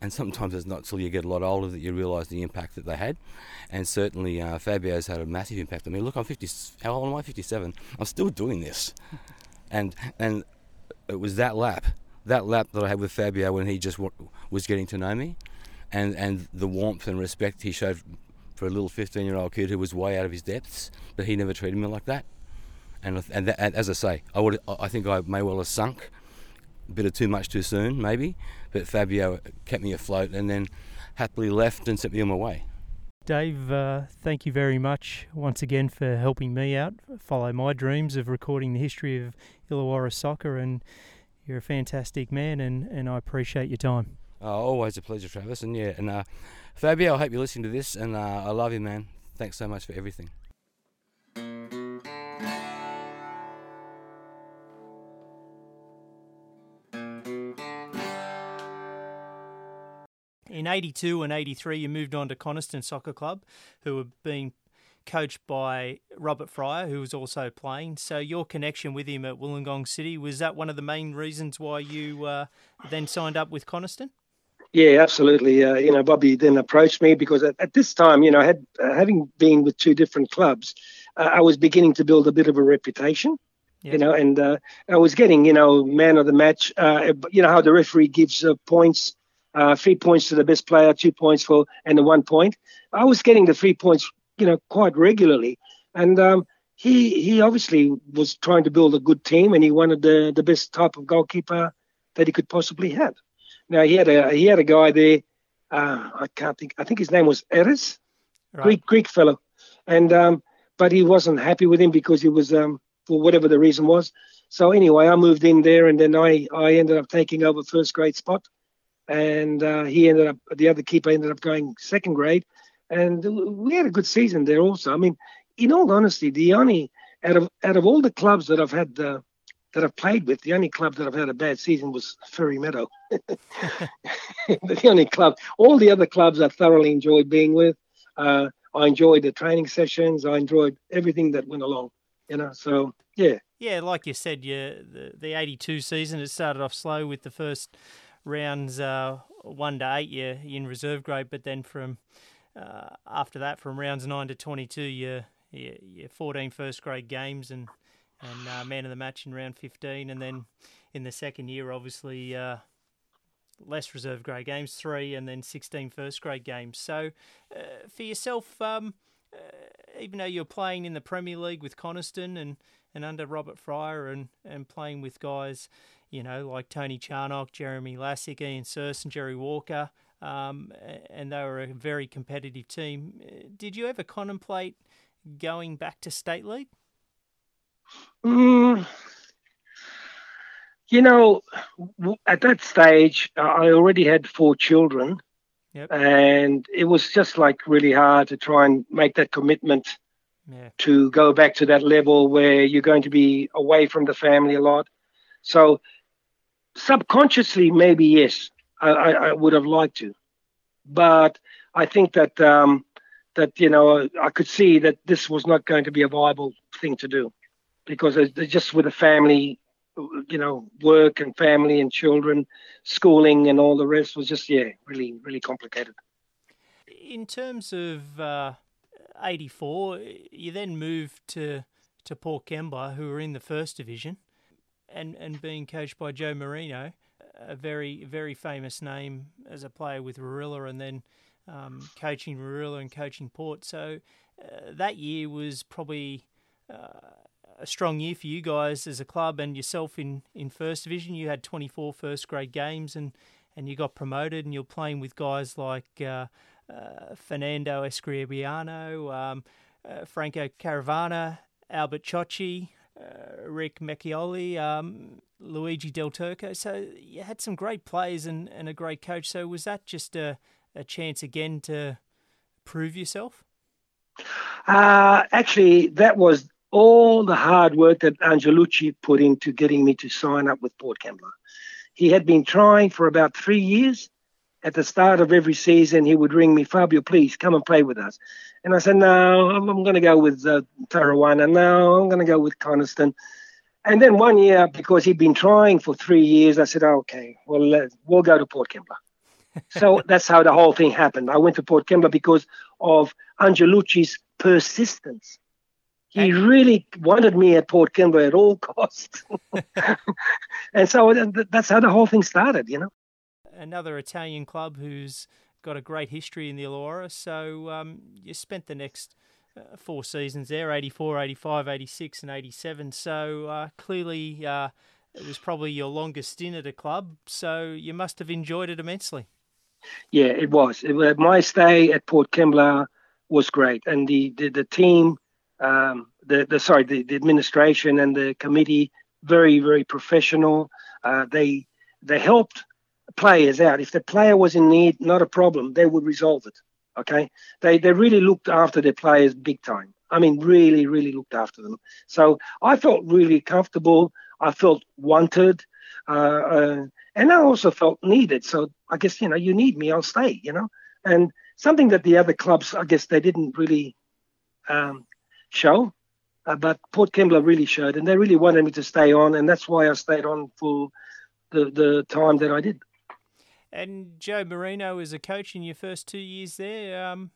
And sometimes it's not till you get a lot older that you realise the impact that they had. And certainly uh, Fabio's had a massive impact on me. Look, I'm 50. How old am I? 57. I'm still doing this, and and it was that lap, that lap that I had with Fabio when he just w- was getting to know me and and the warmth and respect he showed for a little 15 year old kid who was way out of his depths, but he never treated me like that. And and, that, and as I say, I would I think I may well have sunk a bit of too much too soon, maybe. But Fabio kept me afloat and then happily left and sent me on my way. Dave, uh, thank you very much once again for helping me out follow my dreams of recording the history of Illawarra soccer. And you're a fantastic man, and, and I appreciate your time. Uh, always a pleasure, Travis. And yeah, and uh, Fabio, I hope you're listening to this, and uh, I love you, man. Thanks so much for everything. In 82 and 83, you moved on to Coniston Soccer Club, who were being coached by Robert Fryer, who was also playing. So your connection with him at Wollongong City was that one of the main reasons why you uh, then signed up with Coniston? Yeah, absolutely. Uh, you know, Bobby then approached me because at, at this time, you know, had uh, having been with two different clubs, uh, I was beginning to build a bit of a reputation. You know, and uh, I was getting, you know, man of the match. Uh, you know how the referee gives uh, three points to the best player, two points for, and the one point. I was getting the three points, you know, quite regularly, and um, he he obviously was trying to build a good team, and he wanted the the best type of goalkeeper that he could possibly have. Now he had a he had a guy there. Uh, I can't think. I think his name was Eris, right. Greek Greek fellow, and um, but he wasn't happy with him because he was um, for whatever the reason was. So anyway, I moved in there, and then I I ended up taking over first grade spot, and uh, he ended up the other keeper ended up going second grade, and we had a good season there also. I mean, in all honesty, the only out of out of all the clubs that I've had uh, that I've played with, the only club that I've had a bad season was Fairy Meadow. the only club. All the other clubs I thoroughly enjoyed being with. Uh, I enjoyed the training sessions. I enjoyed everything that went along. You know, so yeah. Yeah, like you said, yeah, the, the 82 season, it started off slow with the first rounds uh, 1 to 8, yeah, in reserve grade, but then from uh, after that, from rounds 9 to 22, you, you, you 14 first grade games and and uh, man of the match in round 15. And then in the second year, obviously, uh, less reserve grade games, three, and then 16 first grade games. So uh, for yourself, um, uh, even though you're playing in the Premier League with Coniston and, and under Robert Fryer and, and playing with guys, you know, like Tony Charnock, Jeremy Lassick, Ian and Jerry Walker, um, and they were a very competitive team. Uh, did you ever contemplate going back to State League? Mm, you know, at that stage, I already had four children. Yep. And it was just like really hard to try and make that commitment yeah. to go back to that level where you're going to be away from the family a lot. So, subconsciously, maybe yes, I, I, I would have liked to. But I think that um, that you know I could see that this was not going to be a viable thing to do because just with a family, you know, work and family and children, schooling and all the rest was just yeah, really really complicated. In terms of uh, '84, you then moved to to Port Kembla, who were in the first division, and and being coached by Joe Marino, a very very famous name as a player with Warilla, and then um, coaching Warilla and coaching Port. So uh, that year was probably uh, a strong year for you guys as a club and yourself in, in first division. You had 24 first grade games and, and you got promoted, and you're playing with guys like uh, uh, Fernando Escribiano, um, uh, Franco Caravana, Albert Ciocci, uh, Rick Mecchioli, um, Luigi Del Turco. So you had some great players and, and a great coach. So was that just a, a chance again to prove yourself? Uh, actually, that was all the hard work that Angelucci put into getting me to sign up with Port Kembla. He had been trying for about three years. At the start of every season, he would ring me, Fabio, please come and play with us. And I said, no, I'm, I'm going to go with uh, Tarrawanna. No, I'm going to go with Coniston. And then one year, because he'd been trying for three years, I said, oh, okay, well, uh, we'll go to Port Kembla. so that's how the whole thing happened. I went to Port Kembla because of Angelucci's persistence. He really wanted me at Port Kembla at all costs. and so that's how the whole thing started, you know. Another Italian club who's got a great history in the Illawarra. So um, you spent the next uh, four seasons there 84, 85, 86, and 87. So uh, clearly uh, it was probably your longest stint at a club. So you must have enjoyed it immensely. Yeah, it was. It, my stay at Port Kembla was great. And the, the, the team um, the, the sorry the, the administration and the committee very very professional. Uh, they they helped players out. If the player was in need, not a problem. They would resolve it. Okay, they they really looked after their players big time. I mean, really, really looked after them. So I felt really comfortable. I felt wanted, uh, uh, and I also felt needed. So I guess you know, you need me, I'll stay. You know, and something that the other clubs, I guess, they didn't really um, show. Uh, but Port Kembla really showed, and they really wanted me to stay on, and that's why I stayed on for the the time that I did. And Joe Marino was a coach in your first two years there. Um,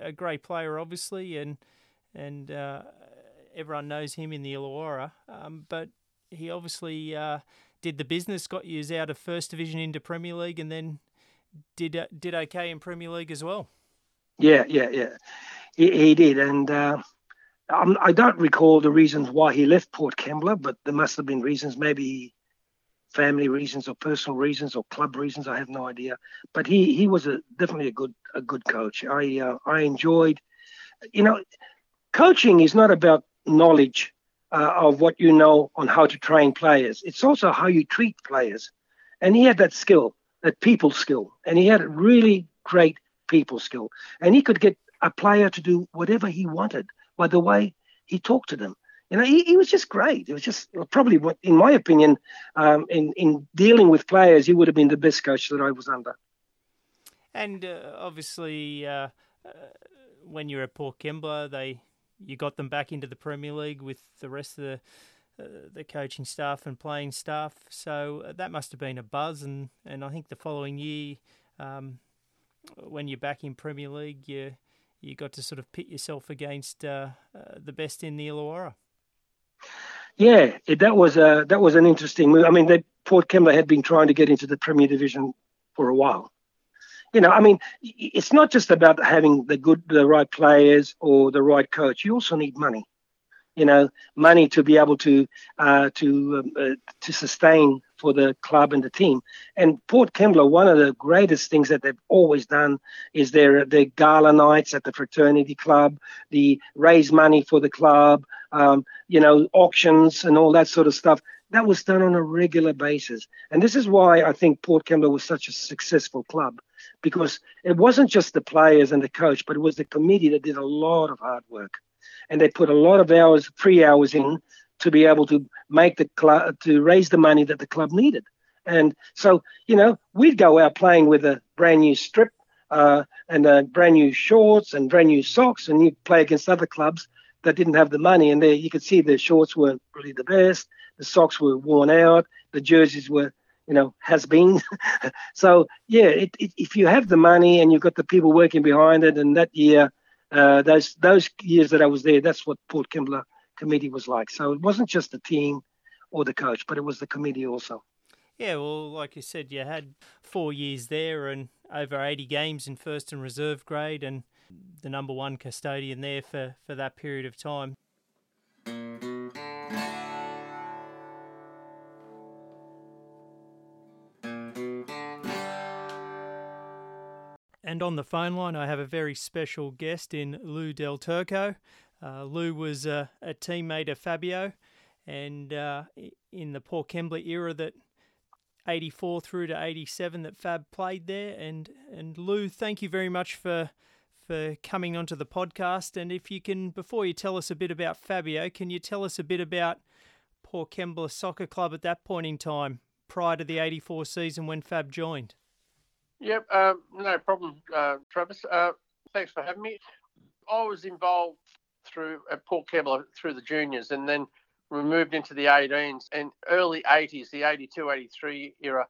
a great player, obviously, and and uh, everyone knows him in the Illawarra. Um, but he obviously uh, did the business, got you out of First Division into Premier League, and then did uh, did okay in Premier League as well. Yeah, yeah, yeah. He, he did, and uh, I don't recall the reasons why he left Port Kembla, but there must have been reasons, maybe family reasons or personal reasons or club reasons. I have no idea. But he he was a, definitely a good a good coach. I uh, I enjoyed, you know, coaching is not about knowledge uh, of what you know on how to train players. It's also how you treat players, and he had that skill, that people skill, and he had a really great people skill, and he could get a player to do whatever he wanted by the way he talked to them. You know, he, he was just great. It was just probably, in my opinion, um, in in dealing with players, he would have been the best coach that I was under. And uh, obviously, uh, uh, when you're at Port Kembla, they you got them back into the Premier League with the rest of the uh, the coaching staff and playing staff. So uh, that must have been a buzz. And, and I think the following year, um, when you're back in Premier League, you you got to sort of pit yourself against uh, the best in the Illawarra. Yeah, it, that was a that was an interesting move. I mean, they, Port Kembla had been trying to get into the Premier Division for a while. You know, I mean, it's not just about having the good, the right players or the right coach. You also need money. You know, money to be able to uh, to um, uh, to sustain for the club and the team. And Port Kembla, one of the greatest things that they've always done is their their gala nights at the fraternity club, the raise money for the club, um, you know, auctions and all that sort of stuff. That was done on a regular basis. And this is why I think Port Kembla was such a successful club because it wasn't just the players and the coach, but it was the committee that did a lot of hard work. And they put a lot of hours, free hours in to be able to make the club to raise the money that the club needed. And so, you know, we'd go out playing with a brand new strip uh, and uh, brand new shorts and brand new socks, and you'd play against other clubs that didn't have the money. And there you could see the shorts weren't really the best, the socks were worn out, the jerseys were, you know, has been. so yeah, it, it, if you have the money and you've got the people working behind it, and that year, uh, those those years that I was there, that's what Port Kembla committee was like. So it wasn't just the team or the coach, but it was the committee also. Yeah, well, like you said, you had four years there and over 80 games in first and reserve grade, and the number one custodian there for, for that period of time. And on the phone line, I have a very special guest in Lou Del Turco. Uh, Lou was uh, a teammate of Fabio, and uh, in the Port Kembla era that 84 through to 87 that Fab played there. And and Lou, thank you very much for for coming onto the podcast. And if you can, before you tell us a bit about Fabio, can you tell us a bit about Port Kembla Soccer Club at that point in time, prior to the 84 season when Fab joined? Yep, um, no problem, uh, Travis. Uh, thanks for having me. I was involved through at Port Kembla through the juniors, and then we moved into the 18s and early 80s, the 82, 83 era.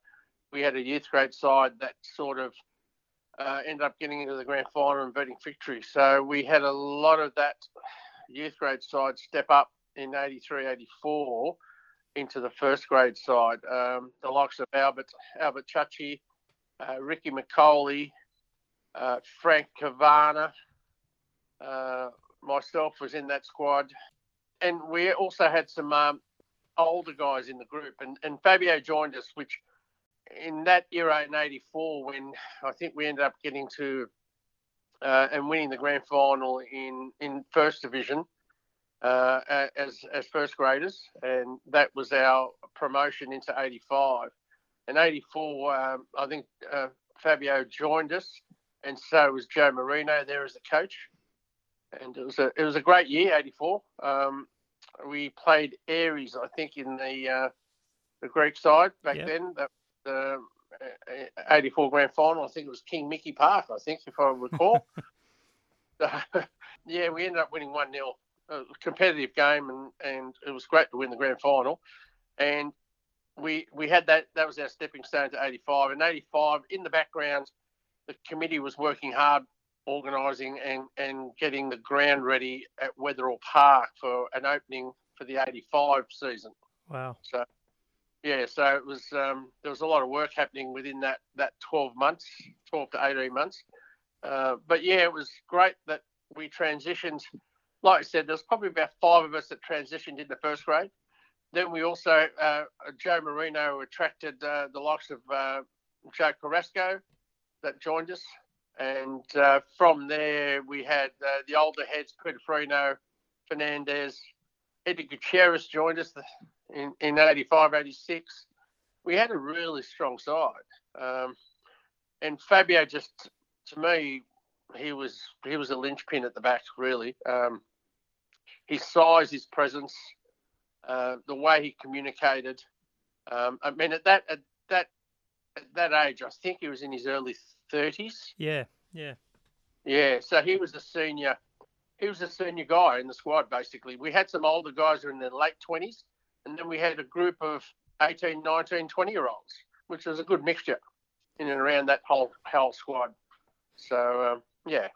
We had a youth grade side that sort of uh, ended up getting into the grand final and beating victory. So we had a lot of that youth grade side step up in 83, 84 into the first grade side. Um, the likes of Albert Albert Ciocci, uh, Ricky McCauley, uh, Frank Cavana, uh, myself was in that squad, and we also had some um, older guys in the group, and, and Fabio joined us, which in that era in '84, when I think we ended up getting to uh, and winning the grand final in in first division uh, as as first graders, and that was our promotion into '85. In '84, um, I think uh, Fabio joined us, and so was Joe Marino there as a coach and it was a it was a great year, '84. Um, we played Aris, I think, in the uh, the Greek side back yep. then. The '84 grand final, I think it was King Mickey Park, I think, if I recall. yeah, we ended up winning one 0 a competitive game, and and it was great to win the grand final. And we we had that. That was our stepping stone to 85. And 85, in the background, the committee was working hard, organising and and getting the ground ready at Wetherill Park for an opening for the 85 season. Wow. So. Yeah, so it was. Um, there was a lot of work happening within that, that 12 months, 12 to 18 months. Uh, but yeah, it was great that we transitioned. Like I said, there's probably about five of us that transitioned in the first grade. Then we also, uh, Joe Marino attracted uh, the likes of uh, Joe Carrasco that joined us. And uh, from there, we had uh, the older heads, Freno, Fernandez, Eddie Gutierrez joined us in, in 85, 86. We had a really strong side. Um, and Fabio just, to me, he was he was a linchpin at the back, really. Um, his size, his presence, uh, the way he communicated. Um, I mean, at that at that at that age, I think he was in his early thirties. Yeah, yeah, yeah. So he was a senior. He was a senior guy in the squad. Basically, we had some older guys who were in their late twenties, and then we had a group of 18, 19, 20 year olds, which was a good mixture in and around that whole whole squad. So um, yeah,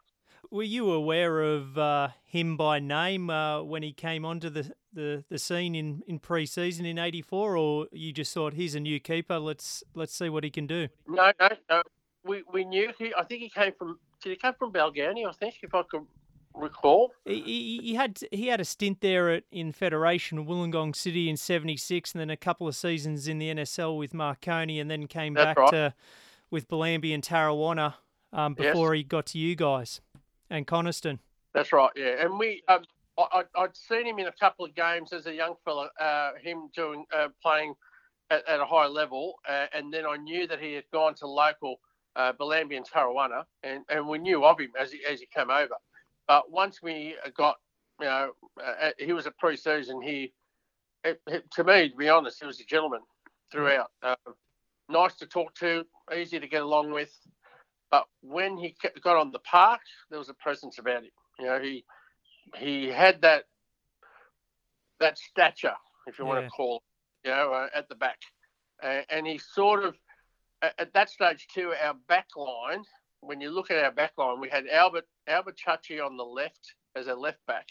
were you aware of uh, him by name uh, when he came onto the, the, the scene in, in pre-season in '84, or you just thought he's a new keeper? Let's let's see what he can do. No, no, no. We, we knew he. I think he came from. Did he come from Balgownie? I think, if I could recall. He, he, he had he had a stint there at, in Federation Wollongong City in '76, and then a couple of seasons in the NSL with Marconi, and then came That's back right. to with Bellambi and Tarrawanna um, before Yes. he got to you guys and Coniston. That's right, yeah. And we, um, I, I'd seen him in a couple of games as a young fella, uh, him doing uh, playing at, at a high level, uh, and then I knew that he had gone to local uh, Bellambi and Tarrawanna, and, and we knew of him as he as he came over. But once we got, you know, uh, he was at pre-season. He, it, it- to me, to be honest, he was a gentleman throughout. Uh, nice to talk to, easy to get along with. But when he got on the park, there was a presence about him. You know, he he had that that stature, if you want to call it, you know, uh, at the back, uh, and he sort of at, at that stage too. Our back line, when you look at our back line, we had Albert Albert Ciocci on the left as a left back,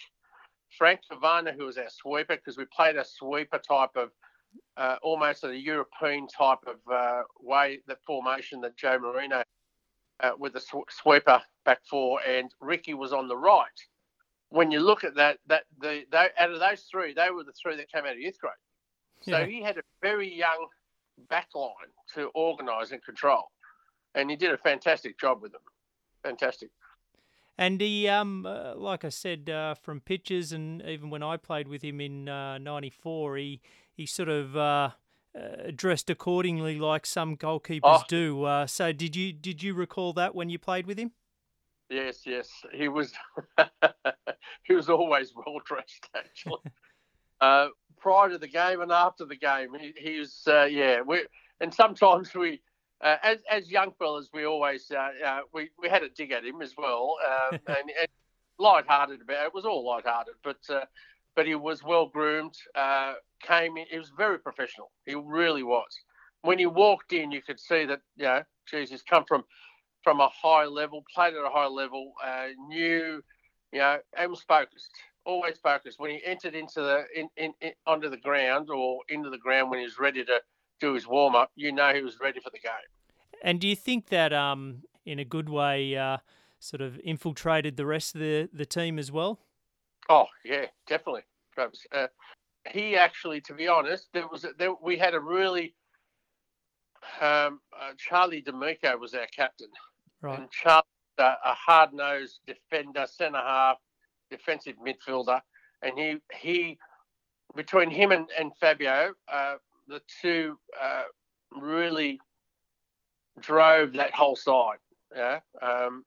Frank Cavana who was our sweeper because we played a sweeper type of. Uh, almost a European type of uh, way, the formation that Joe Marino uh, with the sw- sweeper back four, and Ricky was on the right. When you look at that, that the they, out of those three, they were the three that came out of youth grade. So Yeah. he had a very young back line to organise and control, and he did a fantastic job with them. Fantastic. And he, um, uh, like I said, uh, from pictures and even when I played with him in '94, he he sort of uh, uh, dressed accordingly, like some goalkeepers Oh. do. Uh, so did you did you recall that when you played with him? Yes, yes, he was. he was always well dressed, actually. prior to the game and after the game, he, he was. Uh, yeah, we and sometimes we, uh, as as young fellas, we always uh, uh, we we had a dig at him as well, um, and, and light-hearted about it. It was all light-hearted, but uh, but he was well groomed. Uh, came in. He was very professional. He really was. When he walked in, you could see that. You know, geez, he's come from from a high level, played at a high level, uh, knew, you know, and was focused, always focused. When he entered into the in, in, in onto the ground or into the ground when he was ready to do his warm up, you know he was ready for the game. And do you think that, um, in a good way, uh, sort of infiltrated the rest of the, the team as well? Oh yeah, definitely, Travis. Uh, he actually, to be honest, there was a, there, we had a really um, uh, Charlie D'Amico was our captain. Right. And Charlie, uh, a hard nosed defender, centre half, defensive midfielder, and he he between him and, and Fabio, uh, the two uh, really drove that whole side. Yeah, um,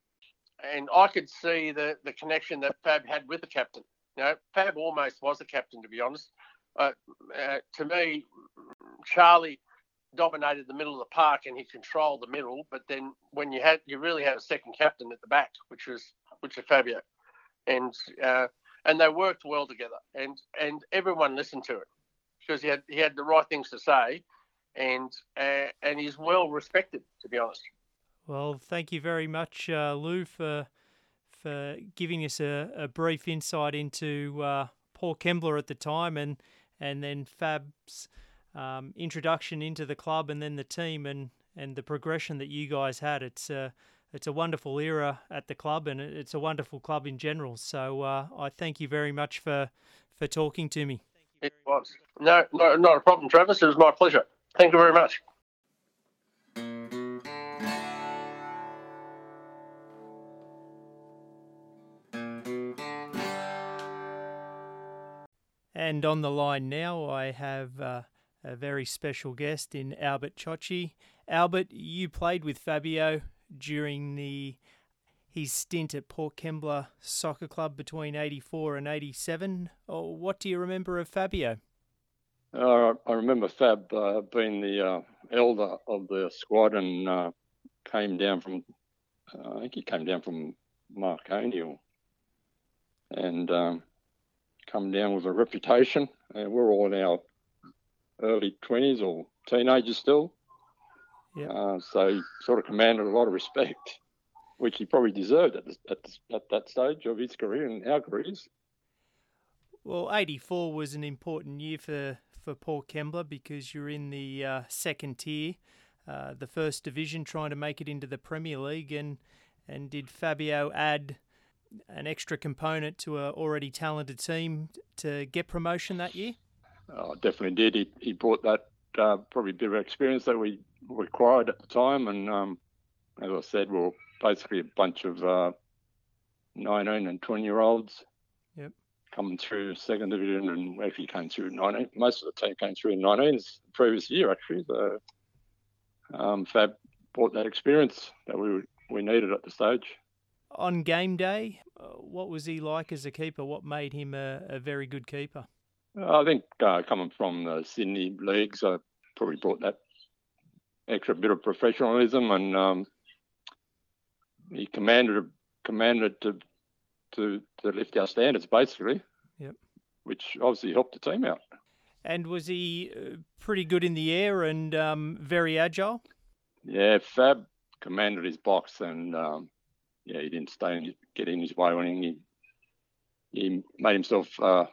and I could see the the connection that Fab had with the captain. You know, Fab almost was the captain, to be honest. Uh, uh, to me, Charlie dominated the middle of the park and he controlled the middle. But then when you had, you really had a second captain at the back, which was which was Fabio, and uh, and they worked well together. And and everyone listened to it because he had he had the right things to say, and uh, and he's well respected, to be honest. Well, thank you very much, uh, Lou, for for giving us a, a brief insight into uh, Port Kembla at the time, and and then Fab's um, introduction into the club, and then the team, and and the progression that you guys had. It's a it's a wonderful era at the club, and it's a wonderful club in general. So uh, I thank you very much for for talking to me. It was no, no, not a problem, Travis. It was my pleasure. Thank you very much. And on the line now, I have uh, a very special guest in Albert Ciocci. Albert, you played with Fabio during the his stint at Port Kembla Soccer Club between 84 and 87. Oh, what do you remember of Fabio? Uh, I remember Fab uh, being the uh, elder of the squad and uh, came down from, uh, I think he came down from Marconi and um, come down with a reputation. And we're all in our early 20s or teenagers still. Yep. Uh, so he sort of commanded a lot of respect, which he probably deserved at, at, at that stage of his career and our careers. Well, 84 was an important year for, for Port Kembla because you're in the uh, second tier, uh, the first division, trying to make it into the Premier League. And, and did Fabio add an extra component to an already talented team to get promotion that year? Oh, definitely did. He, he brought that uh, probably a bit of experience that we required at the time. And um, as I said, we are basically a bunch of uh, 19 and 20 year olds yep. coming through second division and actually came through 19. Most of the team came through in 19s the previous year, actually. So um, Fab brought that experience that we, we needed at the stage. On game day, uh, what was he like as a keeper? What made him a, a very good keeper? I think uh, coming from the Sydney leagues, I probably brought that extra bit of professionalism, and um, he commanded commanded to to to lift our standards basically. Yep. Which obviously helped the team out. And was he uh, pretty good in the air and um, very agile? Yeah, Fab commanded his box, and um, yeah, he didn't stay and get in his way when he he made himself uh,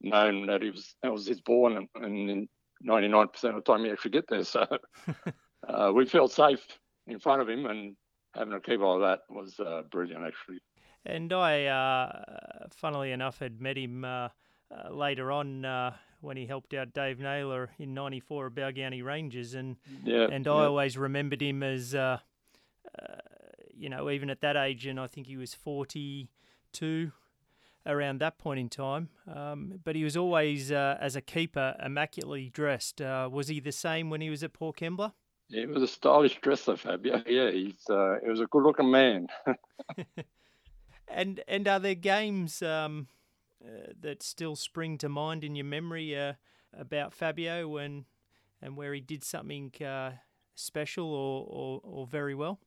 known that he was that was his ball, and, and 99% of the time he actually get there. So uh, we felt safe in front of him, and having a keeper like that was uh, brilliant, actually. And I, uh, funnily enough, had met him uh, uh, later on uh, when he helped out Dave Naylor in '94 at Balgownie Rangers, and yeah, and yeah. I always remembered him as, you know, even at that age, and I think he was 42 around that point in time. Um, but he was always, uh, as a keeper, immaculately dressed. Uh, was he the same when he was at Port Kembla? He was a stylish dresser, Fabio. Yeah, he's uh, he was a good-looking man. and and are there games um, uh, that still spring to mind in your memory uh, about Fabio and and where he did something uh, special or, or, or very well?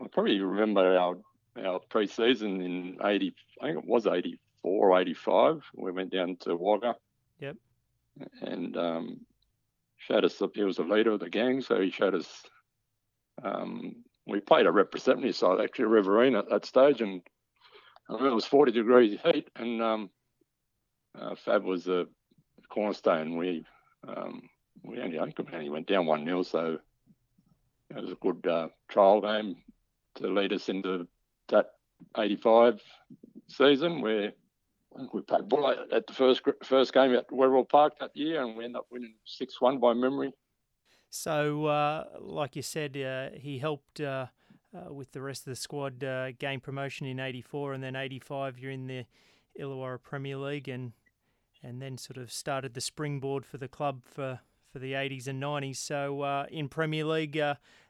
I probably remember our our pre-season in eighty. I think it was eighty four or eighty five. We went down to Wagga. Yep. And um, showed us he was the leader of the gang, so he showed us. Um, we played a representative side actually, Riverina at that stage, and I remember it was forty degrees heat, and um, uh, Fab was the cornerstone. We um, we only only went down one 0 so it was a good uh, trial game to lead us into that 85 season where we played Bull at the first first game at Werribee Park that year, and we ended up winning six one by memory. So, uh, like you said, uh, he helped uh, uh with the rest of the squad uh, gain promotion in '84, and then '85 you're in the Illawarra Premier League, and and then sort of started the springboard for the club for for the 80s and 90s. So uh, in Premier League,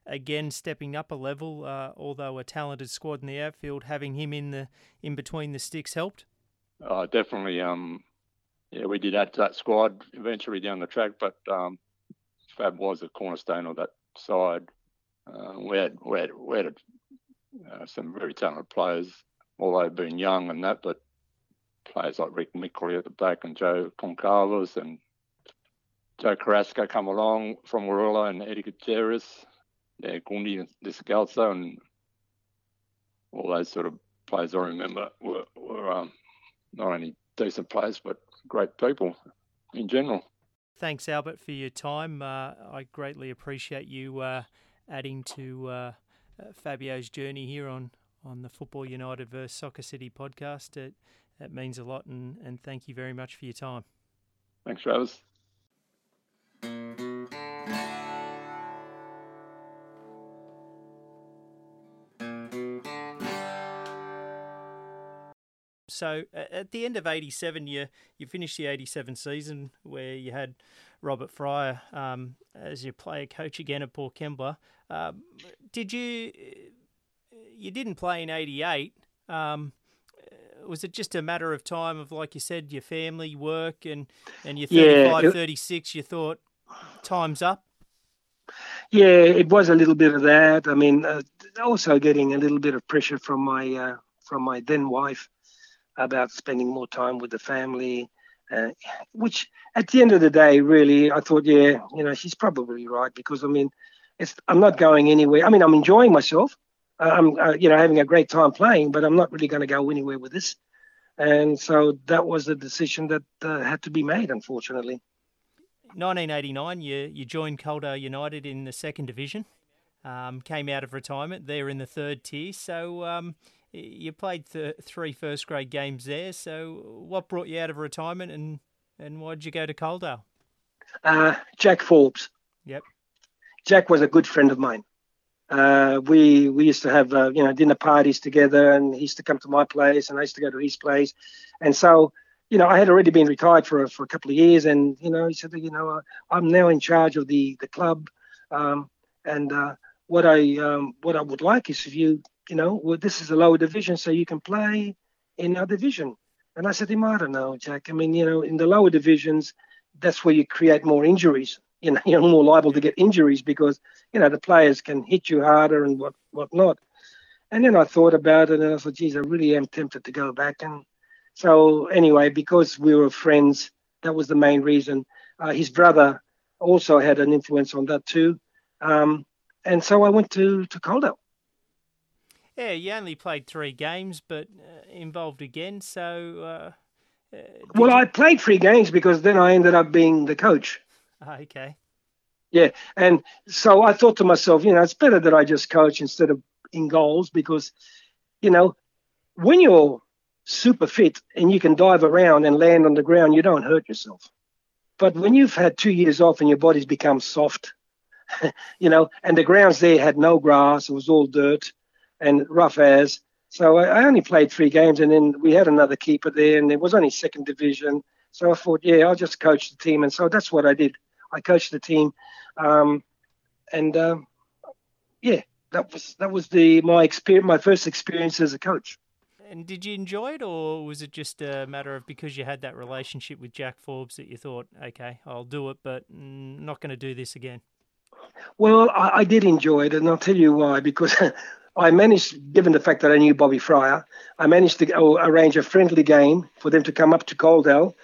again stepping up a level, although a talented squad in the outfield, having him in the in between the sticks helped. Uh, definitely. Um, yeah, we did add to that squad eventually down the track, but um, Fab was a cornerstone of that side. Uh, we had we had, we had uh, some very talented players, although being young and that, but players like Rick Mickley at the back and Joe Goncalves and Joe Carrasco come along from Warilla and Eddie Gutierrez, yeah, Gundi and Descalzo, and all those sort of players I remember were, were um, not only decent players but great people in general. Thanks, Albert, for your time. Uh, I greatly appreciate you uh, adding to uh, uh Fabio's journey here on, on the Football United vs Soccer City podcast. It, it means a lot, and, and thank you very much for your time. Thanks, Travis. So at the end of '87, you you finished the '87 season where you had Robert Fryer um, as your player coach again at Port Kembla. Um, did you you didn't play in '88? Um, was it just a matter of time of like you said, your family, work, and and you're 35, yeah, it, 36, You thought time's up. Yeah, it was a little bit of that. I mean, uh, also getting a little bit of pressure from my uh, from my then wife about spending more time with the family, uh, which at the end of the day, really, I thought, yeah, you know, she's probably right because I mean, it's I'm not going anywhere. I mean, I'm enjoying myself. I'm, uh, you know, having a great time playing, but I'm not really going to go anywhere with this. And so that was the decision that uh, had to be made, unfortunately. 1989, you you joined Coaldale United in the second division. Um, came out of retirement. They're in the third tier. So um, you played th- three first grade games there. So, what brought you out of retirement, and and why did you go to Coaldale? Uh, Jack Forbes. Yep. Jack was a good friend of mine. Uh, we we used to have uh, you know dinner parties together, and he used to come to my place, and I used to go to his place, and so you know I had already been retired for for a couple of years, and you know he said you know I'm now in charge of the the club, um, and uh, what I um, what I would like is if you you know, well, this is a lower division, so you can play in our division. And I said to him, I don't know, Jack. I mean, you know, in the lower divisions, that's where you create more injuries. You know, you're more liable to get injuries because, you know, the players can hit you harder and what whatnot. And then I thought about it and I thought, geez, I really am tempted to go back. And so anyway, because we were friends, that was the main reason. Uh, his brother also had an influence on that too. Um, and so I went to, to Coaldale. Yeah, you only played three games, but uh, involved again. So, uh, uh well, you... I played three games because then I ended up being the coach. Ah, okay. Yeah, and so I thought to myself, you know, it's better that I just coach instead of in goals because, you know, when you're super fit and you can dive around and land on the ground, you don't hurt yourself. But when you've had two years off and your body's become soft, you know, and the grounds there had no grass, it was all dirt and rough as. So I, only played three games, and then we had another keeper there, and it was only second division. So I thought, yeah, I'll just coach the team, and so that's what I did. I coached the team, um, and um, yeah, that was that was the my experience, my first experience as a coach. And did you enjoy it, or was it just a matter of because you had that relationship with Jack Forbes that you thought, okay, I'll do it, but not going to do this again? Well, I, I, did enjoy it, and I'll tell you why. Because I managed, given the fact that I knew Bobby Fryer, I managed to arrange a friendly game for them to come up to Coaldale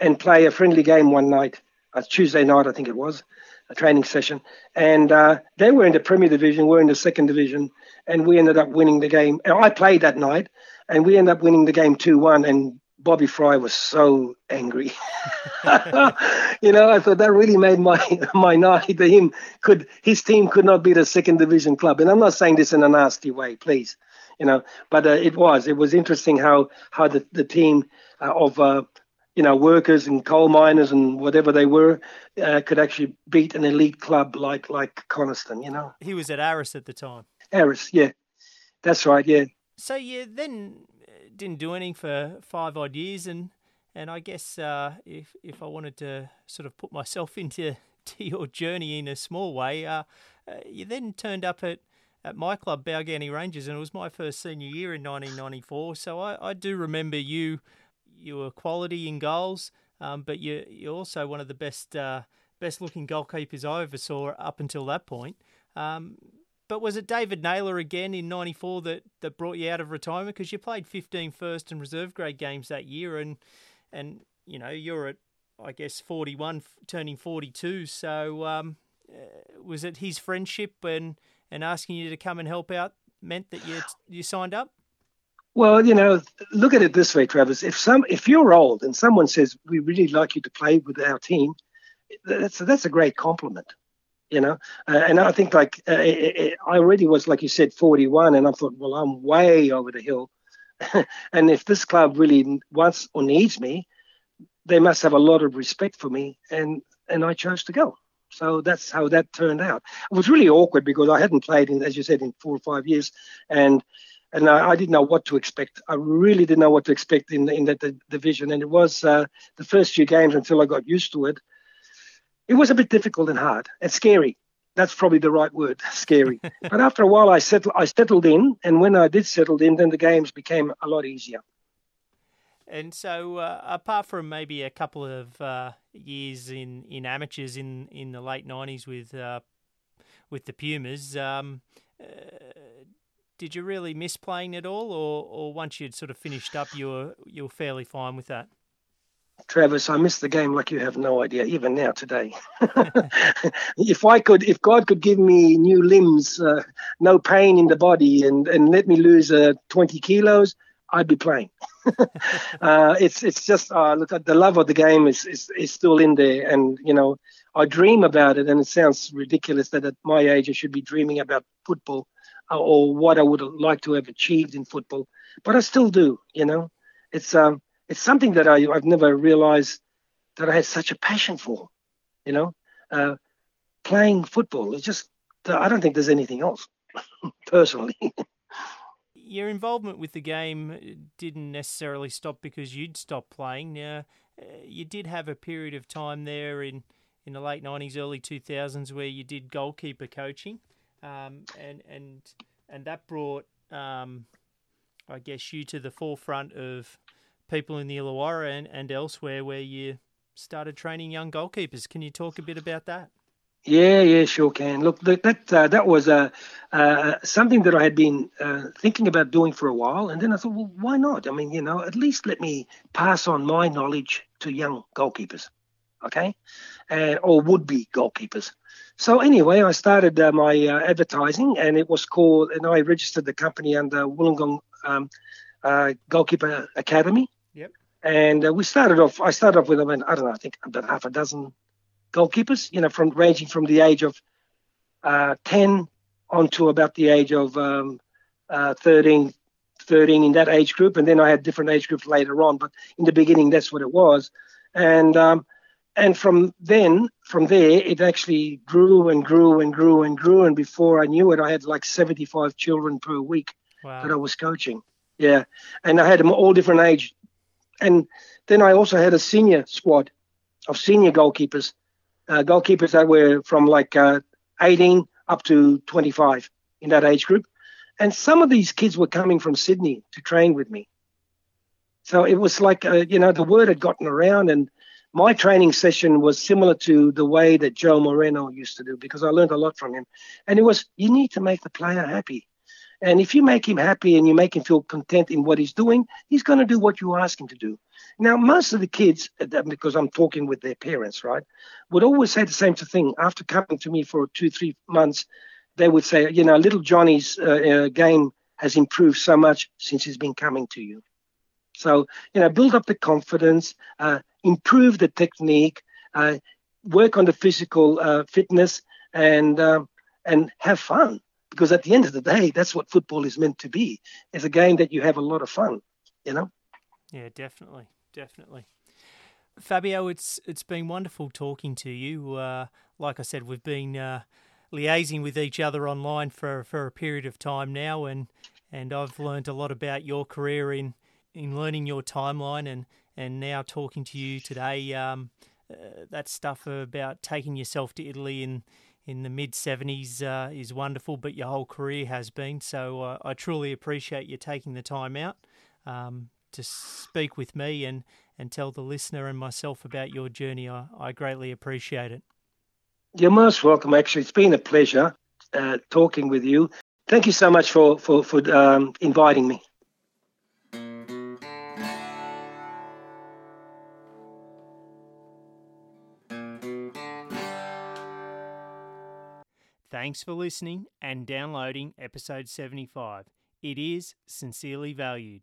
and play a friendly game one night, a Tuesday night, I think it was, a training session. And uh, they were in the Premier Division, we're in the Second Division, and we ended up winning the game. And I played that night, and we ended up winning the game 2 1. And Bobby Fry was so angry. you know, I thought that really made my my night. That him could his team could not beat a second division club, and I'm not saying this in a nasty way, please. You know, but uh, it was it was interesting how how the the team uh, of uh, you know workers and coal miners and whatever they were uh, could actually beat an elite club like like Coniston. You know, he was at Aris at the time. Aris, yeah, that's right, yeah. So you then didn't do anything for five odd years, and and I guess uh, if if I wanted to sort of put myself into to your journey in a small way, uh, uh, you then turned up at at my club, Balgownie Rangers, and it was my first senior year in 1994. So I, I do remember you. You were quality in goals, um, but you you're also one of the best uh, best looking goalkeepers I ever saw up until that point. Um, but was it David Naylor again in '94 that, that brought you out of retirement? Because you played 15 first and reserve grade games that year, and and you know you're at I guess, 41, turning 42. So um, uh, was it his friendship and, and asking you to come and help out meant that you you signed up? Well, you know, look at it this way, Travis. If some if you're old and someone says we really like you to play with our team, that's that's a great compliment, you know. Uh, and I think like uh, I already was like you said 41, and I thought, well, I'm way over the hill. and if this club really wants or needs me, they must have a lot of respect for me, and and I chose to go. So that's how that turned out. It was really awkward because I hadn't played in, as you said, in four or five years, and and I, I didn't know what to expect. I really didn't know what to expect in in that division, and it was uh, the first few games until I got used to it. It was a bit difficult and hard and scary. That's probably the right word, scary. but after a while, I settled. I settled in, and when I did settle in, then the games became a lot easier. And so, uh, apart from maybe a couple of uh, years in, in amateurs in, in the late nineties with uh, with the Pumas, um, uh, did you really miss playing at all, or, or once you'd sort of finished up, you were you were fairly fine with that? Travis, I miss the game like you have no idea, even now today. if I could, if God could give me new limbs, uh, no pain in the body, and, and let me lose uh, 20 kilos, I'd be playing. uh, it's it's just uh, look at the love of the game is, is is still in there, and you know I dream about it, and it sounds ridiculous that at my age I should be dreaming about football uh, or what I would like to have achieved in football, but I still do. You know, it's um it's something that I I've never realized that I had such a passion for. You know, uh, playing football It's just I don't think there's anything else personally. your involvement with the game uh, didn't necessarily stop because you'd stopped playing. Now, uh, you did have a period of time there in, in the late 90s, early 2000s where you did goalkeeper coaching, um, and, and, and that brought, um, I guess, you to the forefront of people in the Illawarra and, and elsewhere where you started training young goalkeepers. Can you talk a bit about that? Yeah, yeah, sure can. Look, that that, uh, that was uh, uh, something that I had been uh, thinking about doing for a while, and then I thought, well, why not? I mean, you know, at least let me pass on my knowledge to young goalkeepers, okay, or would-be goalkeepers. So anyway, I started uh, my uh, advertising, and it was called, and I registered the company under Wollongong um, Goalkeeper Academy. And we started off. I started off with I, mean, I don't know, I think about half a dozen goalkeepers, you know, from ranging from the age of uh, 10 on to about the age of um, uh, 13, 13 in that age group. And then I had different age groups later on. But in the beginning, that's what it was. And um, and from then, from there, it actually grew and grew and grew and grew. And before I knew it, I had like 75 children per week wow. that I was coaching. Yeah. And I had them all different age. And then I also had a senior squad of senior goalkeepers uh, goalkeepers that were from like uh, 18 up to 25 in that age group. And some of these kids were coming from Sydney to train with me. So it was like, uh, you know, the word had gotten around, and my training session was similar to the way that Joe Marino used to do because I learned a lot from him. And it was, you need to make the player happy. And if you make him happy and you make him feel content in what he's doing, he's going to do what you ask him to do. Now, most of the kids, uh, because I'm talking with their parents, right, would always say the same thing. After coming to me for two, three months, they would say, you know, little Johnny's uh, uh, game has improved so much since he's been coming to you. So, you know, build up the confidence, uh, improve the technique, uh, work on the physical uh, fitness, and and have fun. Because at the end of the day, that's what football is meant to be. It's a game that you have a lot of fun, you know. Yeah, definitely definitely. Fabio, it's it's been wonderful talking to you. Uh, like I said, we've been uh, liaising with each other online for for a period of time now, and and I've learned a lot about your career in in learning your timeline, and and now talking to you today. Um, uh, that stuff about taking yourself to Italy in in the mid 70s uh, is wonderful, but your whole career has been. So uh, I truly appreciate you taking the time out. Um, to speak with me and, and tell the listener and myself about your journey. I, I greatly appreciate it. You're most welcome, actually. It's been a pleasure uh, talking with you. Thank you so much for, for, for um, inviting me. Thanks for listening and downloading episode 75. It is sincerely valued.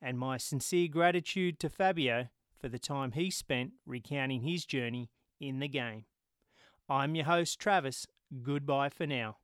And my sincere gratitude to Fabio for the time he spent recounting his journey in the game. I'm your host, Travis. Goodbye for now.